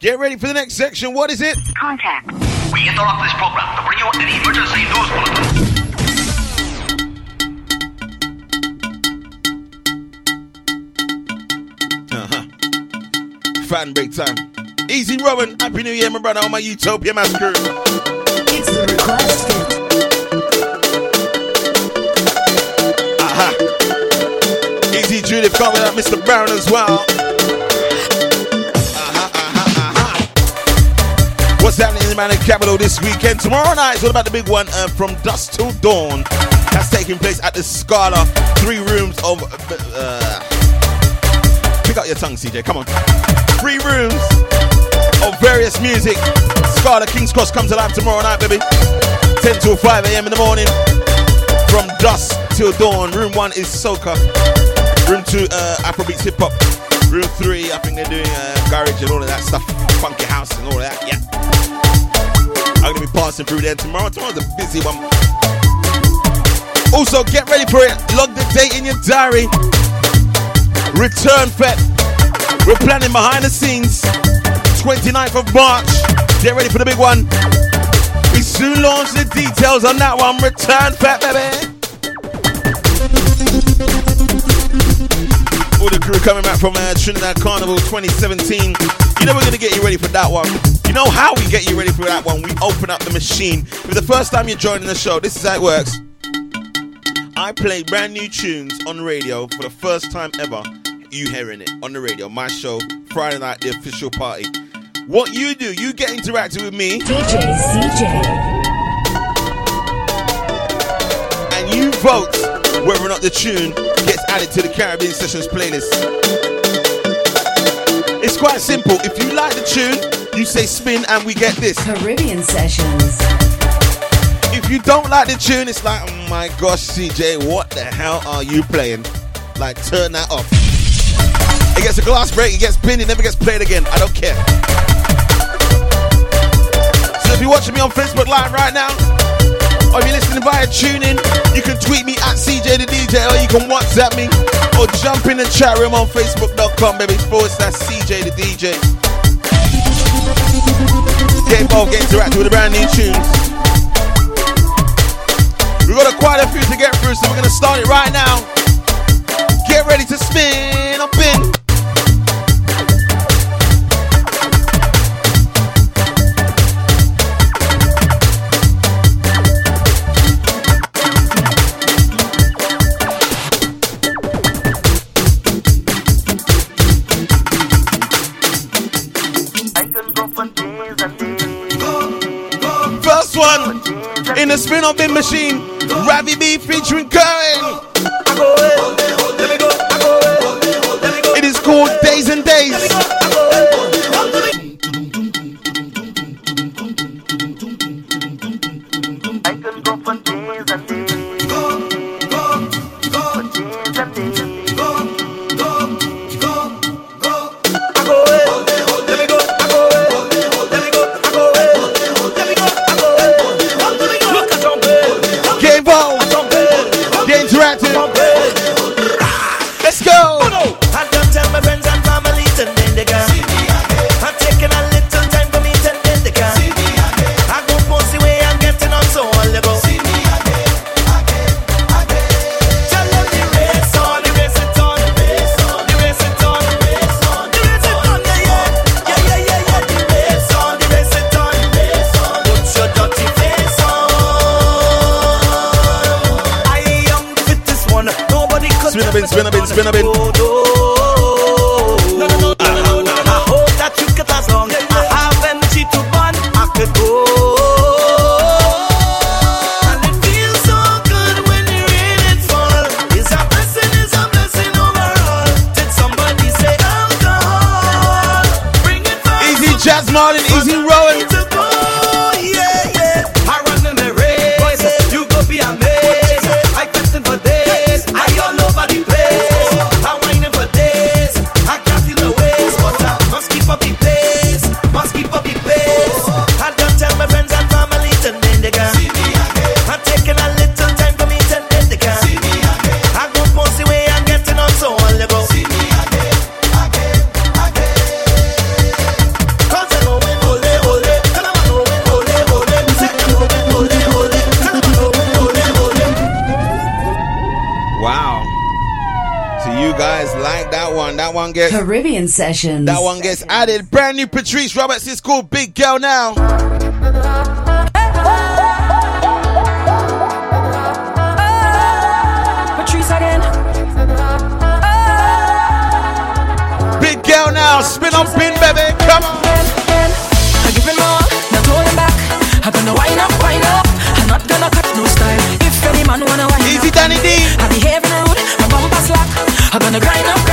Get ready for the next section. What is it? Contact. We interrupt this program to bring you an emergency news bulletin. Fan break time. Easy Robin, Happy New Year, my brother, on my Utopia Mass crew. It's the request. Aha. Easy Judith, me that Mr. Brown as well. Aha, aha, aha. What's happening in the Manic Capital this weekend? Tomorrow night all about the big one uh, from dusk till dawn. That's taking place at the Scala. Three rooms of. Uh, pick out your tongue, CJ. Come on. Three rooms of various music. Scala King's Cross comes alive tomorrow night, baby. 10 till 5 a.m. in the morning. From dusk till dawn. Room one is soca. Room two, uh, Afrobeats hip hop. Room three, I think they're doing uh, garage and all of that stuff, funky house and all of that. Yeah. I'm gonna be passing through there tomorrow. Tomorrow's a busy one. Also, get ready for it. Log the date in your diary. Return Fest. We're planning behind the scenes. 29th of March. Get ready for the big one. We soon launch the details on that one. Return Fest, baby. All the crew coming back from uh, Trinidad Carnival 2017. You know we're gonna get you ready for that one. You know how we get you ready for that one? We open up the machine. If the first time you're joining the show, this is how it works. I play brand new tunes on radio for the first time ever. You hearing it on the radio, my show, Friday night, the official party. What you do, you get interactive with me. DJ CJ. and you vote whether or not the tune gets added to the Caribbean Sessions playlist. It's quite simple. If you like the tune, you say spin and we get this. Caribbean Sessions. If you don't like the tune, it's like, oh my gosh, CJ, what the hell are you playing? Like, turn that off. It gets a glass break, it gets pinned, it never gets played again. I don't care. So if you're watching me on Facebook Live right now, or if you're listening via tuning, you can tweet me at CJ the DJ, or you can WhatsApp me, or jump in the chat room on Facebook.com, baby, forward slash CJ the DJ. Get involved, get interactive with the brand new tunes. We've got a quite a few to get through, so we're gonna start it right now. Get ready to spin up in. One in the spin up in machine. Ravi B featuring Cohen. Spin a Caribbean Sessions. that one gets added. Brand new Patrice Roberts is called Big Girl now. Patrice again. Big girl now. Spin on pin, baby. Come on. I give him all, not holding back. I'm gonna wind up, wind up. I'm not gonna cut no style. If any man wanna wind Easy, up, Danny D. I behaving rude, my bumper slack. I'm gonna grind up,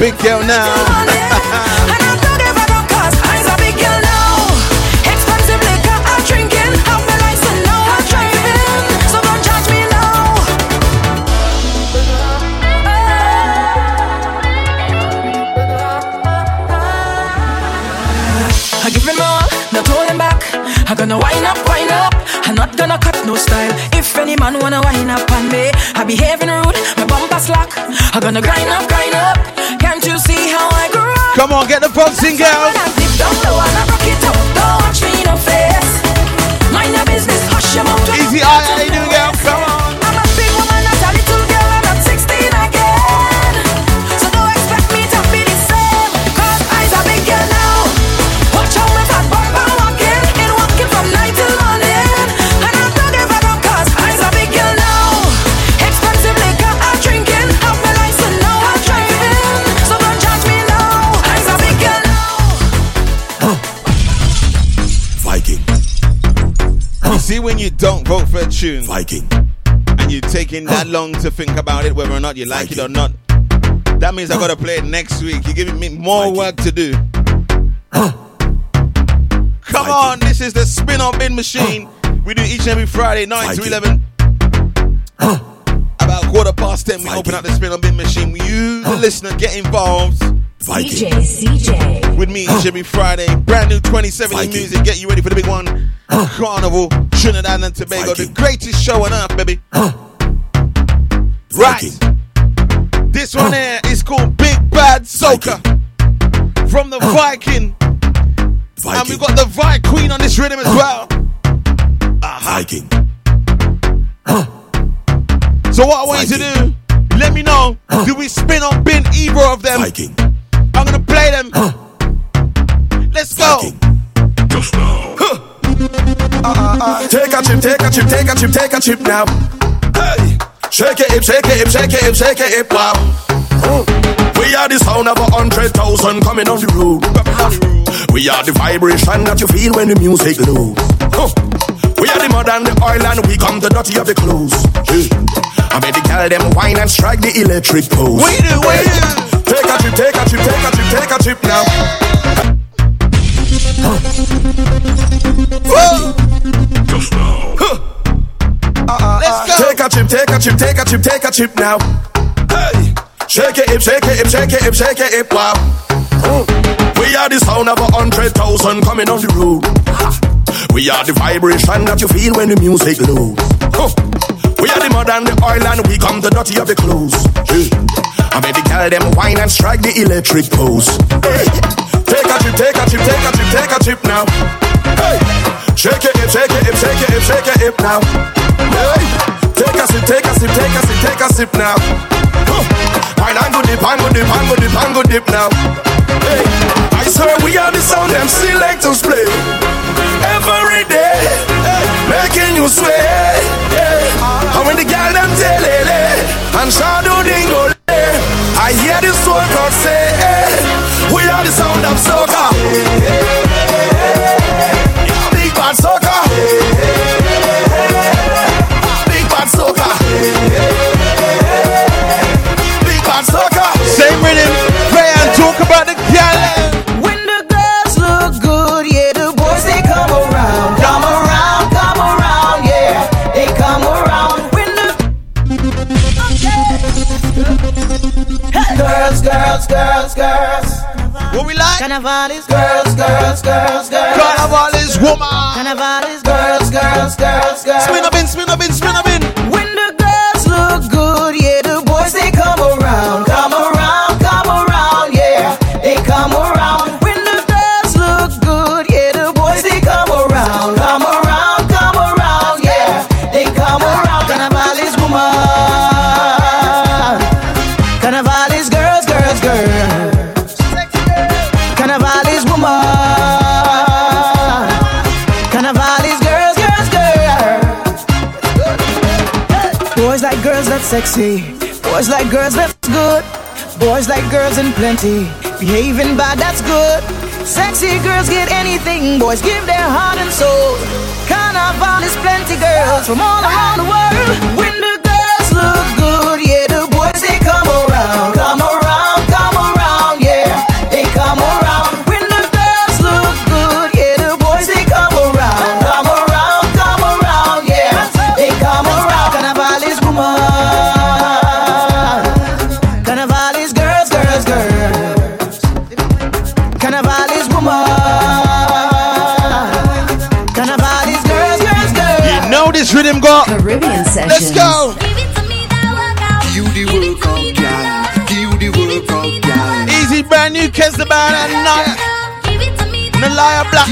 (laughs) not holding back. I'm a big girl now. Expensive got a drinking half my life now I try. So don't judge me low I give him up, no pulling back. I gonna wind up, wind up. I'm not gonna cut no style. If any man wanna wind up on me, I behaving rude, my bumper slack. I'm gonna grind up, a tune, Viking, and you're taking that long to think about it, whether or not you like it or not. That means I gotta play it next week. You're giving me more work to do. Come on, this is the spin on bin machine. We do each and every Friday, 9 to 11. About quarter past 10, we open up the spin on bin machine. You, the listener, get involved. DJ CJ. With me each and every Friday. Brand new 2070 music. Get you ready for the big one. Carnival, Trinidad and Tobago. The greatest show on earth, baby. Right. This one here is called Big Bad Soca. From the Viking. And we've got the Vi Queen on this rhythm as well. Uh-huh. Viking. So what I want you to do, let me know. Do we spin on bin either of them? Viking. I'm gonna play them. Let's go. Take a chip, take a chip, take a chip, take a chip now. Hey, shake it, hip, shake it, hip, shake it, hip, shake it, hip, wow. We are the sound of a hundred thousand coming on the road. We are the vibration that you feel when the music low. We are the mud and the oil and we come the dirty of the clothes. I made the girl them wine and strike the electric pose. Wait, wait. Take a trip, take a trip, take a trip, take a trip now. Take a trip, take a trip, take a trip, take a trip now. Hey. Shake it, hip, shake it, hip, shake it, hip, shake it, hip, wow. Mm. We are the sound of a hundred thousand coming on the road. We are the vibration that you feel when the music loads. We are the mud and the oil and we come the dirty of the clothes. Hey. Made the girl them wine and strike the electric pose. Hey. Take a trip, take a trip, take a trip, take a trip now. Hey. Shake it, shake it, shake it, shake it, hip now. Hey. Take a sip, take a sip, take a sip, take a sip now. Huh. Wine and go dip, and go dip, and go dip, and go dip now. Hey. I swear we are the sound them selectors play every day, hey. making you sway. And when the girl them tell it, eh, and shadow dingo, I hear the soul God say, hey. we are the sound of soca. Big bad soca. Big bad soca. Big bad soca. Same rhythm, play and talk about the girl. Girls, girls, girls, girls. What we like? Carnival is girls, girls, girls, girls. Carnival is woman. Carnival is girls, girls, girls, girls. Spin up in, spin up in, spin up in. Sexy. Boys like girls that's good. Boys like girls in plenty. Behaving bad, that's good. Sexy girls get anything. Boys give their heart and soul. Carnival is plenty girls from all around the world. When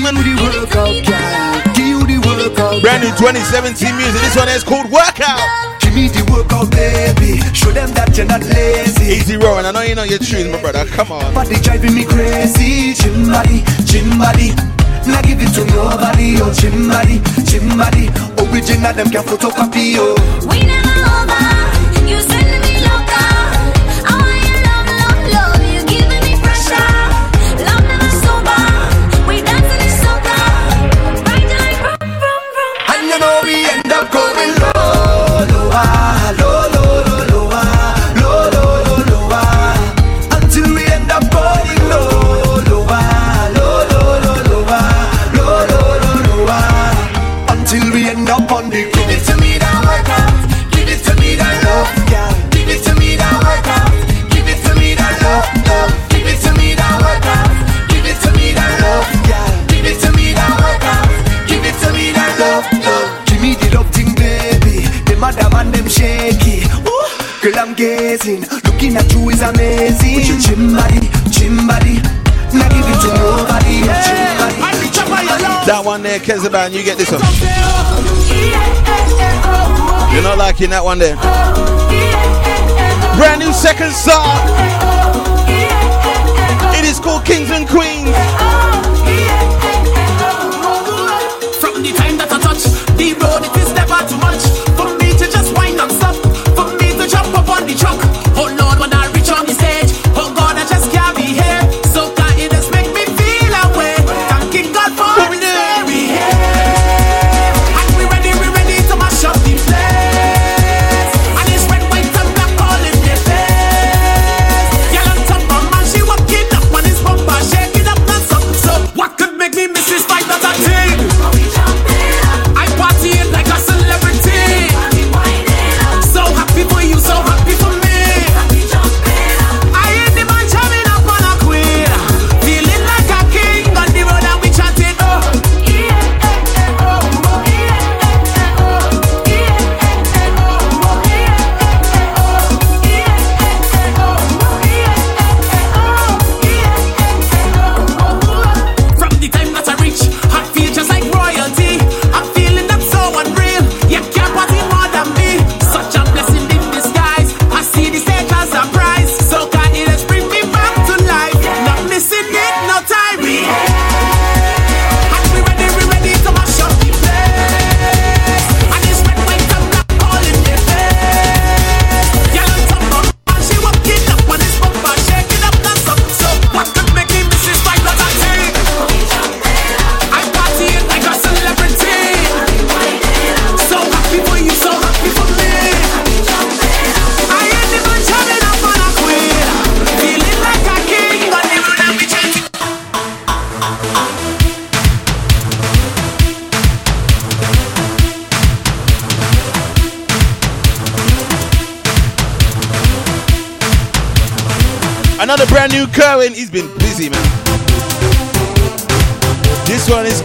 Nailah Blackman. The workout, girl. Give you the workout. Brand new 2017 music. This one is called Workout. Give me the workout, baby. Show them that you're not lazy. Easy Rowan, I know you know your tunes, my brother. Come on. Body driving me crazy. Gym body, gym body. Now give it to nobody, oh gym body, gym body. Original them can photocopy, oh. We never over. You send there, Kezaban, you get this one. You're not liking that one there. Brand new second song. It is called Kings and Queens.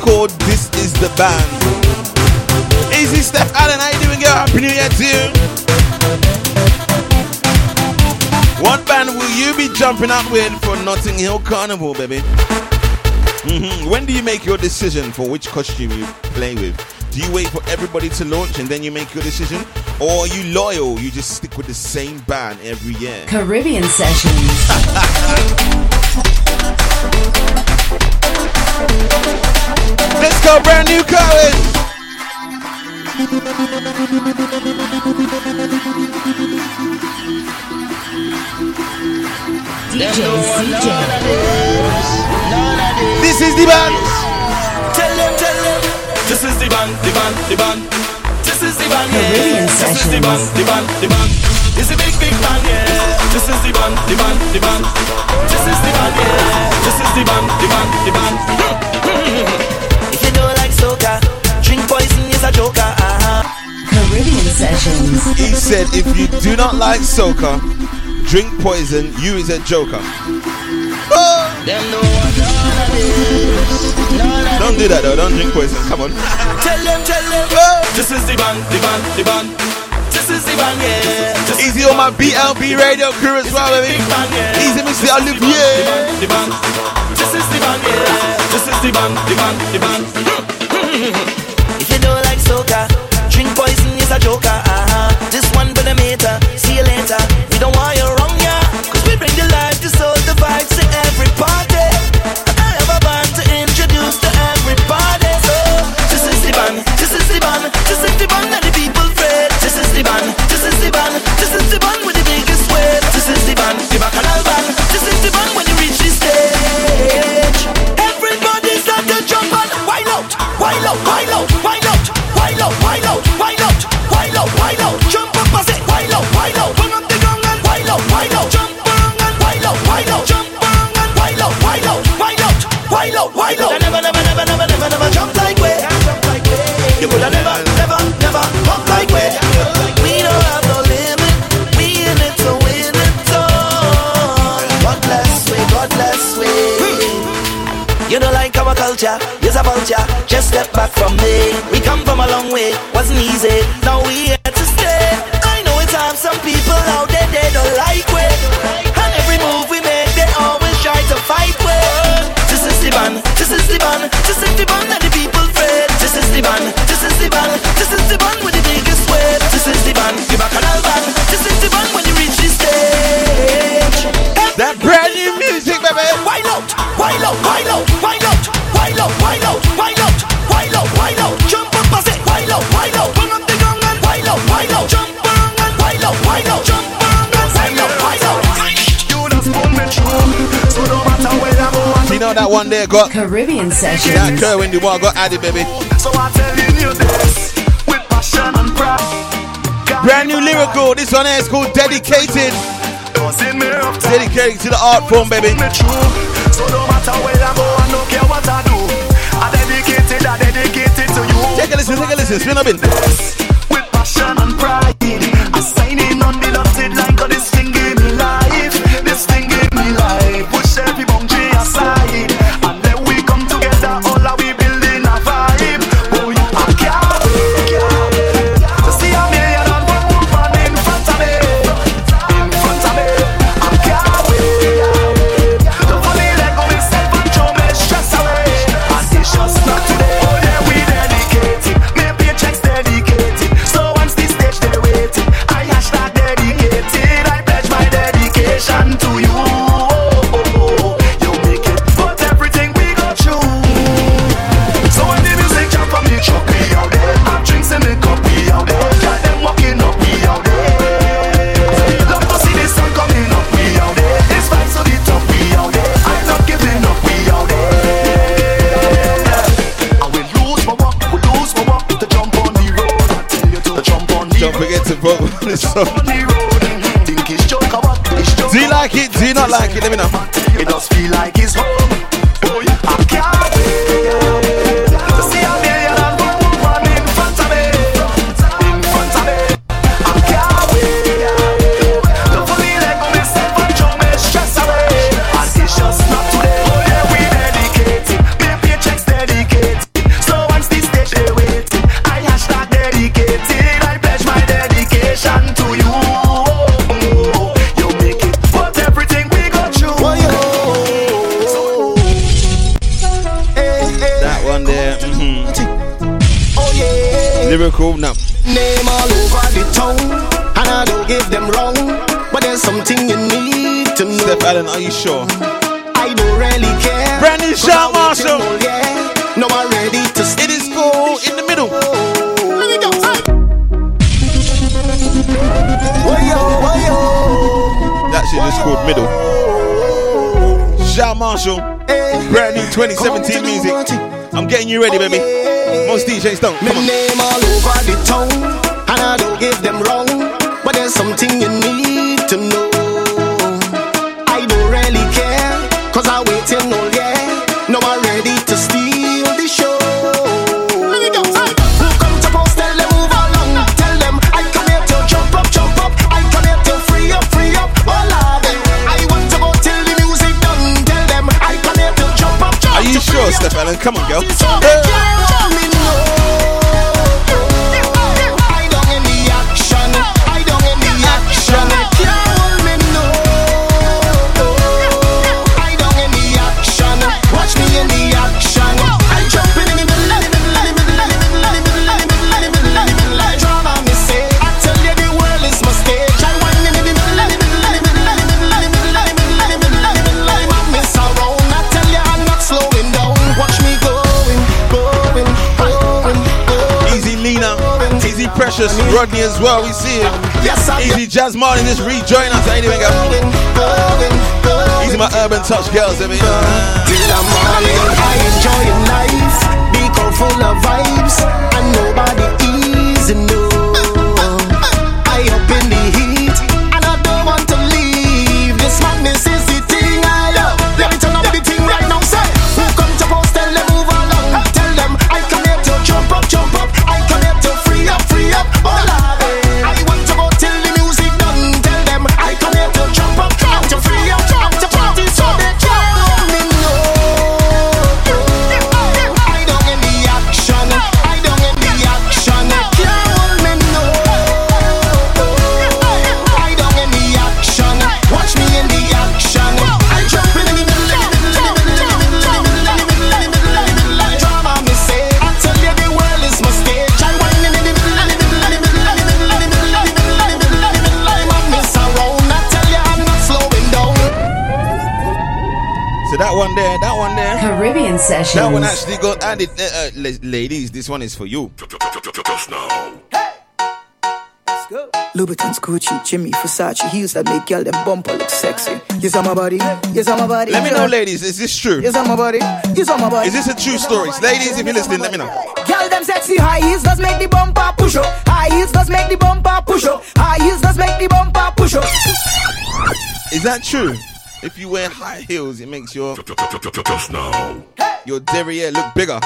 called This Is the Band. Easy Steph Allen, how you doing, girl? Happy New Year to you. What band will you be jumping out with for Notting Hill Carnival, baby? Mm-hmm. When do you make your decision for which costume you play with? Do you wait for everybody to launch and then you make your decision? Or you loyal? You just stick with the same band every year? Caribbean Sessions. (laughs) brand new DJ CJ. This is the band. Tell them, tell them. This is the band, the band, the band. This is the band, yeah. This is the band, the band, the band. This is a big, big band, yeah. This is the band, the band, the band. This is the band, yeah. This is the band, the band, the band. (laughs) a joker. Uh-huh. Caribbean Sessions. He said, if you do not like soca, drink poison, you is a joker. Oh. Don't do that though, don't drink poison, come on. tell them, tell them, oh! this is the band, the band, the band. This is the band, yeah. This Easy on my BLB radio crew as well, baby. Yeah. Easy mix the Olivier. The band. This is the band, yeah. This is the band, the band, the band. (laughs) one there got Caribbean session. That Kerwin the one got added, baby. So I'm telling you this with passion and pride. Brand new lyrical. This one here is called Dedicated. Dedicated to the art form, baby. So no matter where I go, I don't care what I do. I dedicated, I dedicated to you. Take a listen, take a listen. Spin up in. you not like it, let me know. 2017 music. I'm getting you ready, oh, baby. Most DJs don't. Me Come on. name all over the town, and I don't give them wrong. But there's something you need to know. go. Precious, Rodney as well. We see him. Yes, I Easy Jazz Martin, just rejoin us. I ain't even got. Easy my urban touch girls, baby. Till the morning, I enjoy life. Be full of vibes, Caribbean Sessions. That one actually got added. Uh, uh, ladies, this one is for you. Just now. Louboutins, Gucci, Jimmy, Versace, heels that make girl them bumper look sexy. Yes, on my body. Yes, on my body. Let me know, ladies, is this true? Yes, on my body. Yes, on my body. Is this a true story? Ladies, if you're listening, let me know. Girl, them sexy high heels does make the bumper push up. High heels does make the bumper push up. High heels does make the bumper push up. Is that true? If you wear high heels, it makes your your derriere look bigger.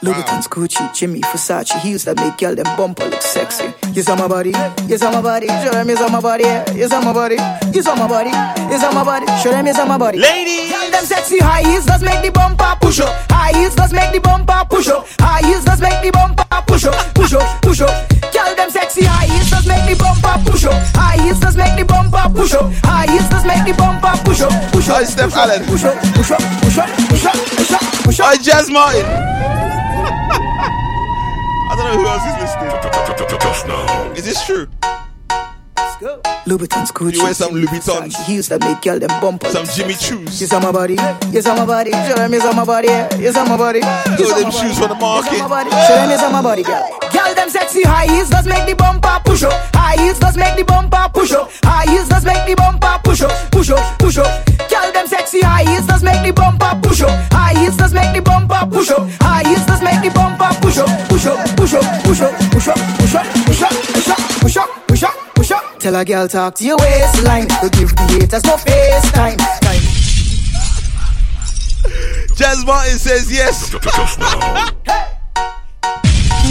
Louboutins, Gucci, Jimmy, Versace, heels that make girl them bumper look sexy. Yes, on my body. Yes, on my body. Show them yes on my body. yeah. Yes, on my body. Yes, on my body. Yes, on my body. Show them yes on my body. Ladies, girl, them sexy high heels does make the bumper push up. High heels does make the bumper push up. High heels does make the bumper push up, push up, push up. Girl, them sexy high heels does make the bumper push up. High heels does make the bumper push up. High heels does make the bumper push up, push up. Hi, Steph Allen. Push up, push up, push up, push up, push up, push up. Hi, Jazz Martin. (laughs) I don't know who else is listening. Is this true? Louboutins, Gucci, You wear some Jimmy, Louboutins. Versace, heels that make girl them bumper. Some Jimmy sexy. Choos. Yes, on my body. Yes, on my body. Show them yes on my body. yeah. Yes, on my body. Yes, Oh, them shoes for the market. Yes, body. Show them yes on my body, girl. Girl, them sexy high heels does make the bumper push up. High heels does make the bumper push up. High heels does make the bumper push up, push up, push up. Girl, them sexy high heels does make the bumper push up. High heels does make the bumper push up. High heels does make the bumper push up, push up, push up, push up, push up, push up, Tell a girl talk to your waistline. To give the haters no face time. time. Jazz Martin says yes.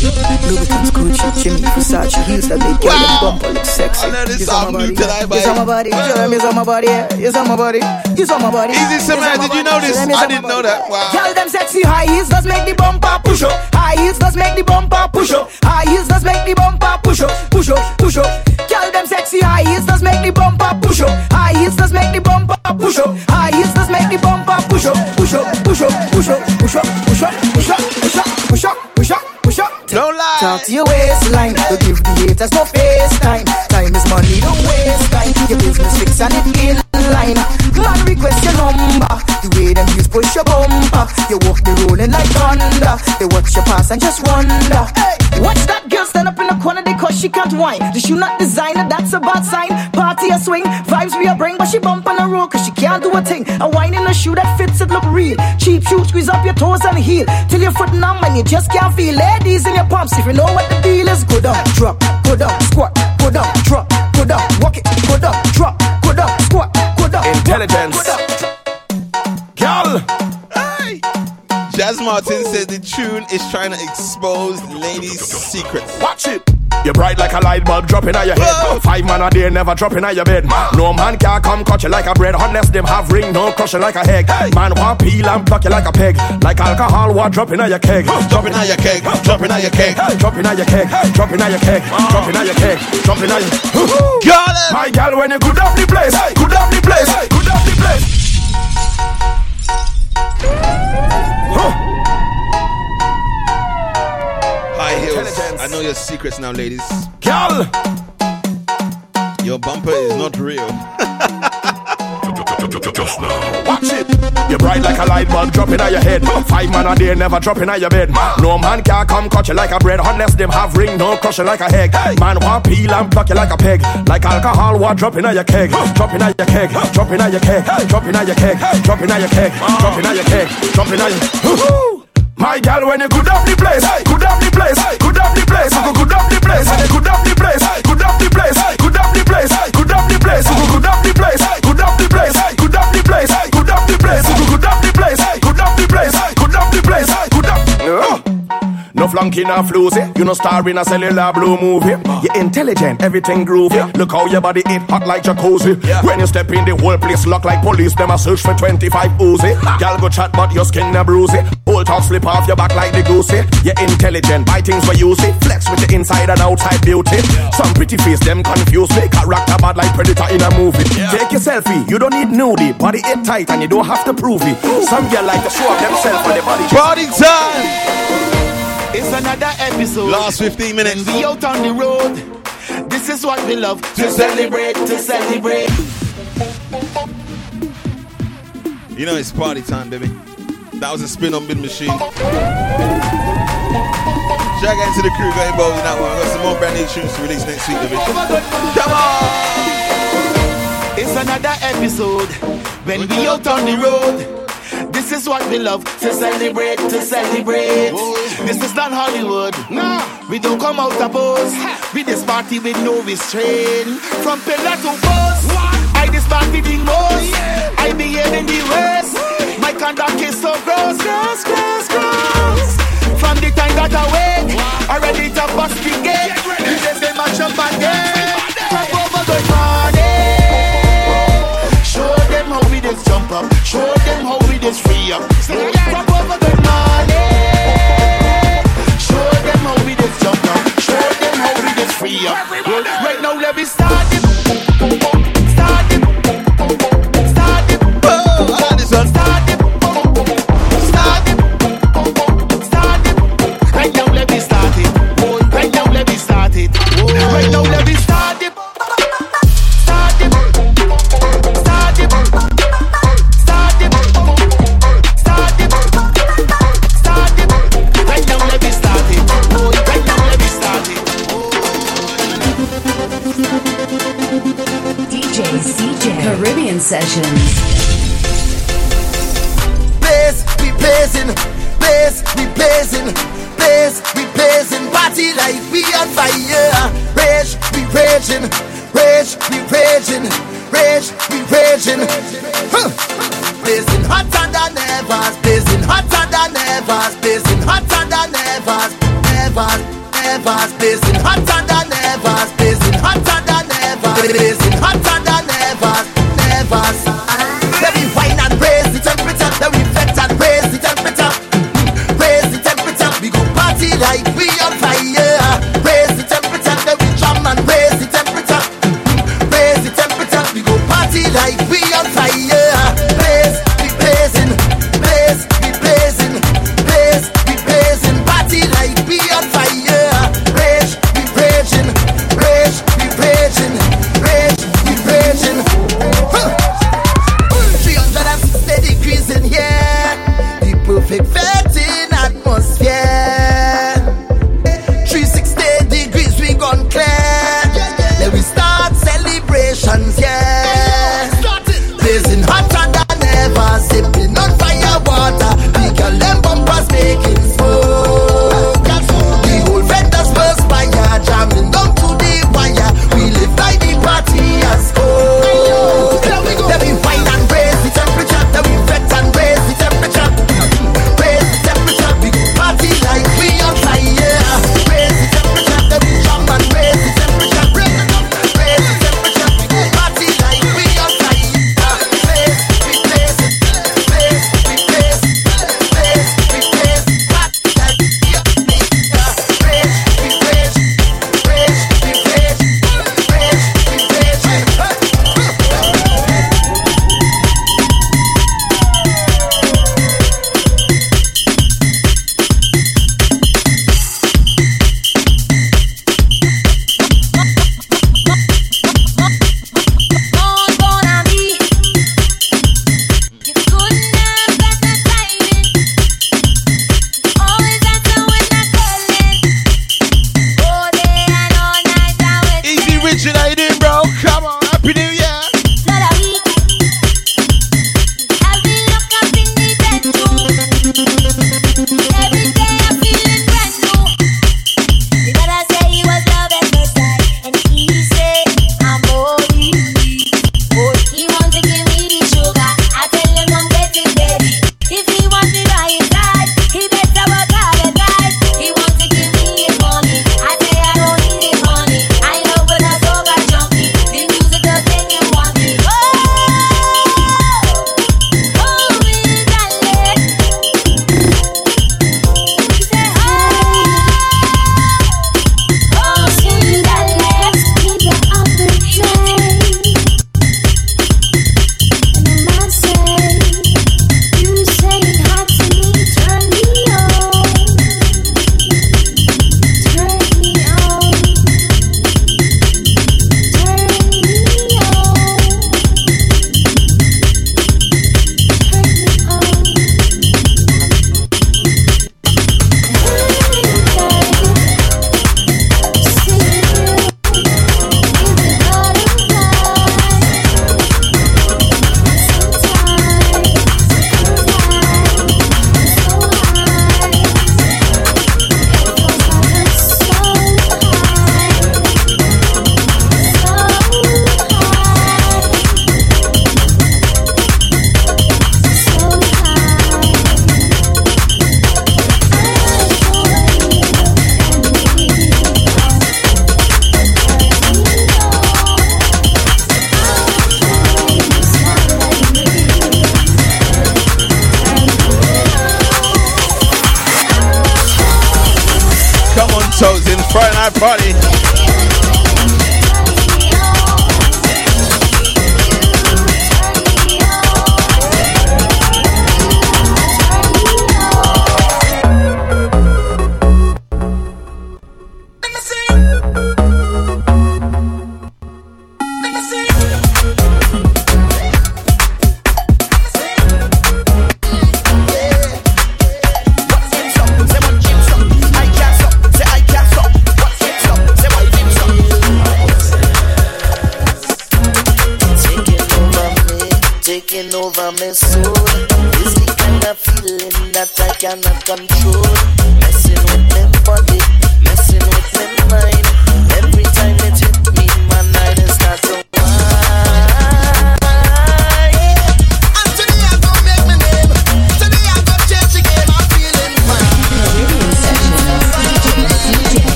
Louboutins, Gucci, Jimmy, Versace, heels that make girl them bumper look sexy. I know this on song my new body. tonight, Yes, on my body. Show them on my body. yeah. Yes, on my body. Yes, on my body. Easy Yes, Samara, did you body. know this? I didn't know that. Wow. Girl, them sexy high heels does make the bumper push up. High heels does make the bumper push up. High heels does make the bumper push up, push up, push up. Girl, them sexy high heels does make the bumper push up. High heels does make the bumper push up. High heels does make the bumper push up, push up, push up, push up, push up, push up, push up, push up. push Don't lie. Talk to your waistline. Don't give the haters no face time. Time is money, don't waste time. Your business fix and it in line. Man request your number. The way them use push your bumper. You walk the rolling like thunder. They watch you pass and just wonder. Hey, watch that up in the corner because she can't whine. The shoe not designer, that's a bad sign. Party a swing, vibes we a bring, but she bump on the road cause she can't do a thing. A wine in a shoe that fits it look real. Cheap shoe, squeeze up your toes and heel. Till your foot numb and you just can't feel. Ladies in your pumps, if you know what the deal is, go down, drop, go down, squat, go down, drop, go down, walk it, go down, drop, go down, squat, go down. Intelligence. Go down. Jazz Martin said the tune is trying to expose ladies' secrets. Watch it. You're bright like a light bulb dropping on your head. Five man a day never dropping on your bed. No man can come cut you like a bread unless them have ring, no crush you like a egg. Man want peel and pluck you like a peg. Like alcohol, what dropping on your keg. Dropping on your keg, dropping on your keg. Dropping on your keg, dropping on your keg, dropping on your keg, dropping on your. Got it. My girl, when you good up the place, good up the place, good up the place. High heels. I know your secrets now, ladies. Girl. Your bumper is not real. Just now. Watch it. You're bright like a light bulb dropping on your head. Five man a day never dropping on your bed. No man can come cut you like a bread unless them have ring, no crush you like a egg. Man want peel and pluck you like a peg. Like alcohol, what dropping on your keg. Dropping on ah! your keg, dropping on your keg, dropping on your keg, dropping on your keg, dropping on your keg, dropping on your. My girl, when you good up the place, good up the place, good up the place, good up the place, good up the place, good up the place, good up the Flunky, no floozy. You no star in a cellular blue movie. You're intelligent, everything groovy. Look how your body it hot like jacuzzi. When you step in, the whole place look like police. Them a search for 25 Uzi. Girl go chat, but your skin a bruisey. Whole talk slip off your back like the goosey. You're intelligent, buy things for you see. Flex with the inside and outside beauty. Some pretty face, them confuse me. Character bad like predator in a movie. Take your selfie, you don't need nudie. Body it tight and you don't have to prove it. Some girl like to show up themselves on the body. Party time! It's another episode. Last 15 minutes. We out on the road. This is what we love to celebrate, to celebrate. You know it's party time, baby. That was a spin on bin machine. Shout out to the crew, got involved in that one. I got some more brand new tunes to release next week, baby. Come on! It's another episode when we out on the road. This is what we love to celebrate, to celebrate. This is not Hollywood. Nah. we don't come out of pose. We this party with no restraint. From pillar to post, I this party the most. I behave in the worst. My conduct is so gross, gross, gross, gross. From the time that I wake, already to bust the gate. You just say match up again. From over good morning. Show them how we just jump up. Show them how we just free up. Everybody. Right now, let me start Sessions.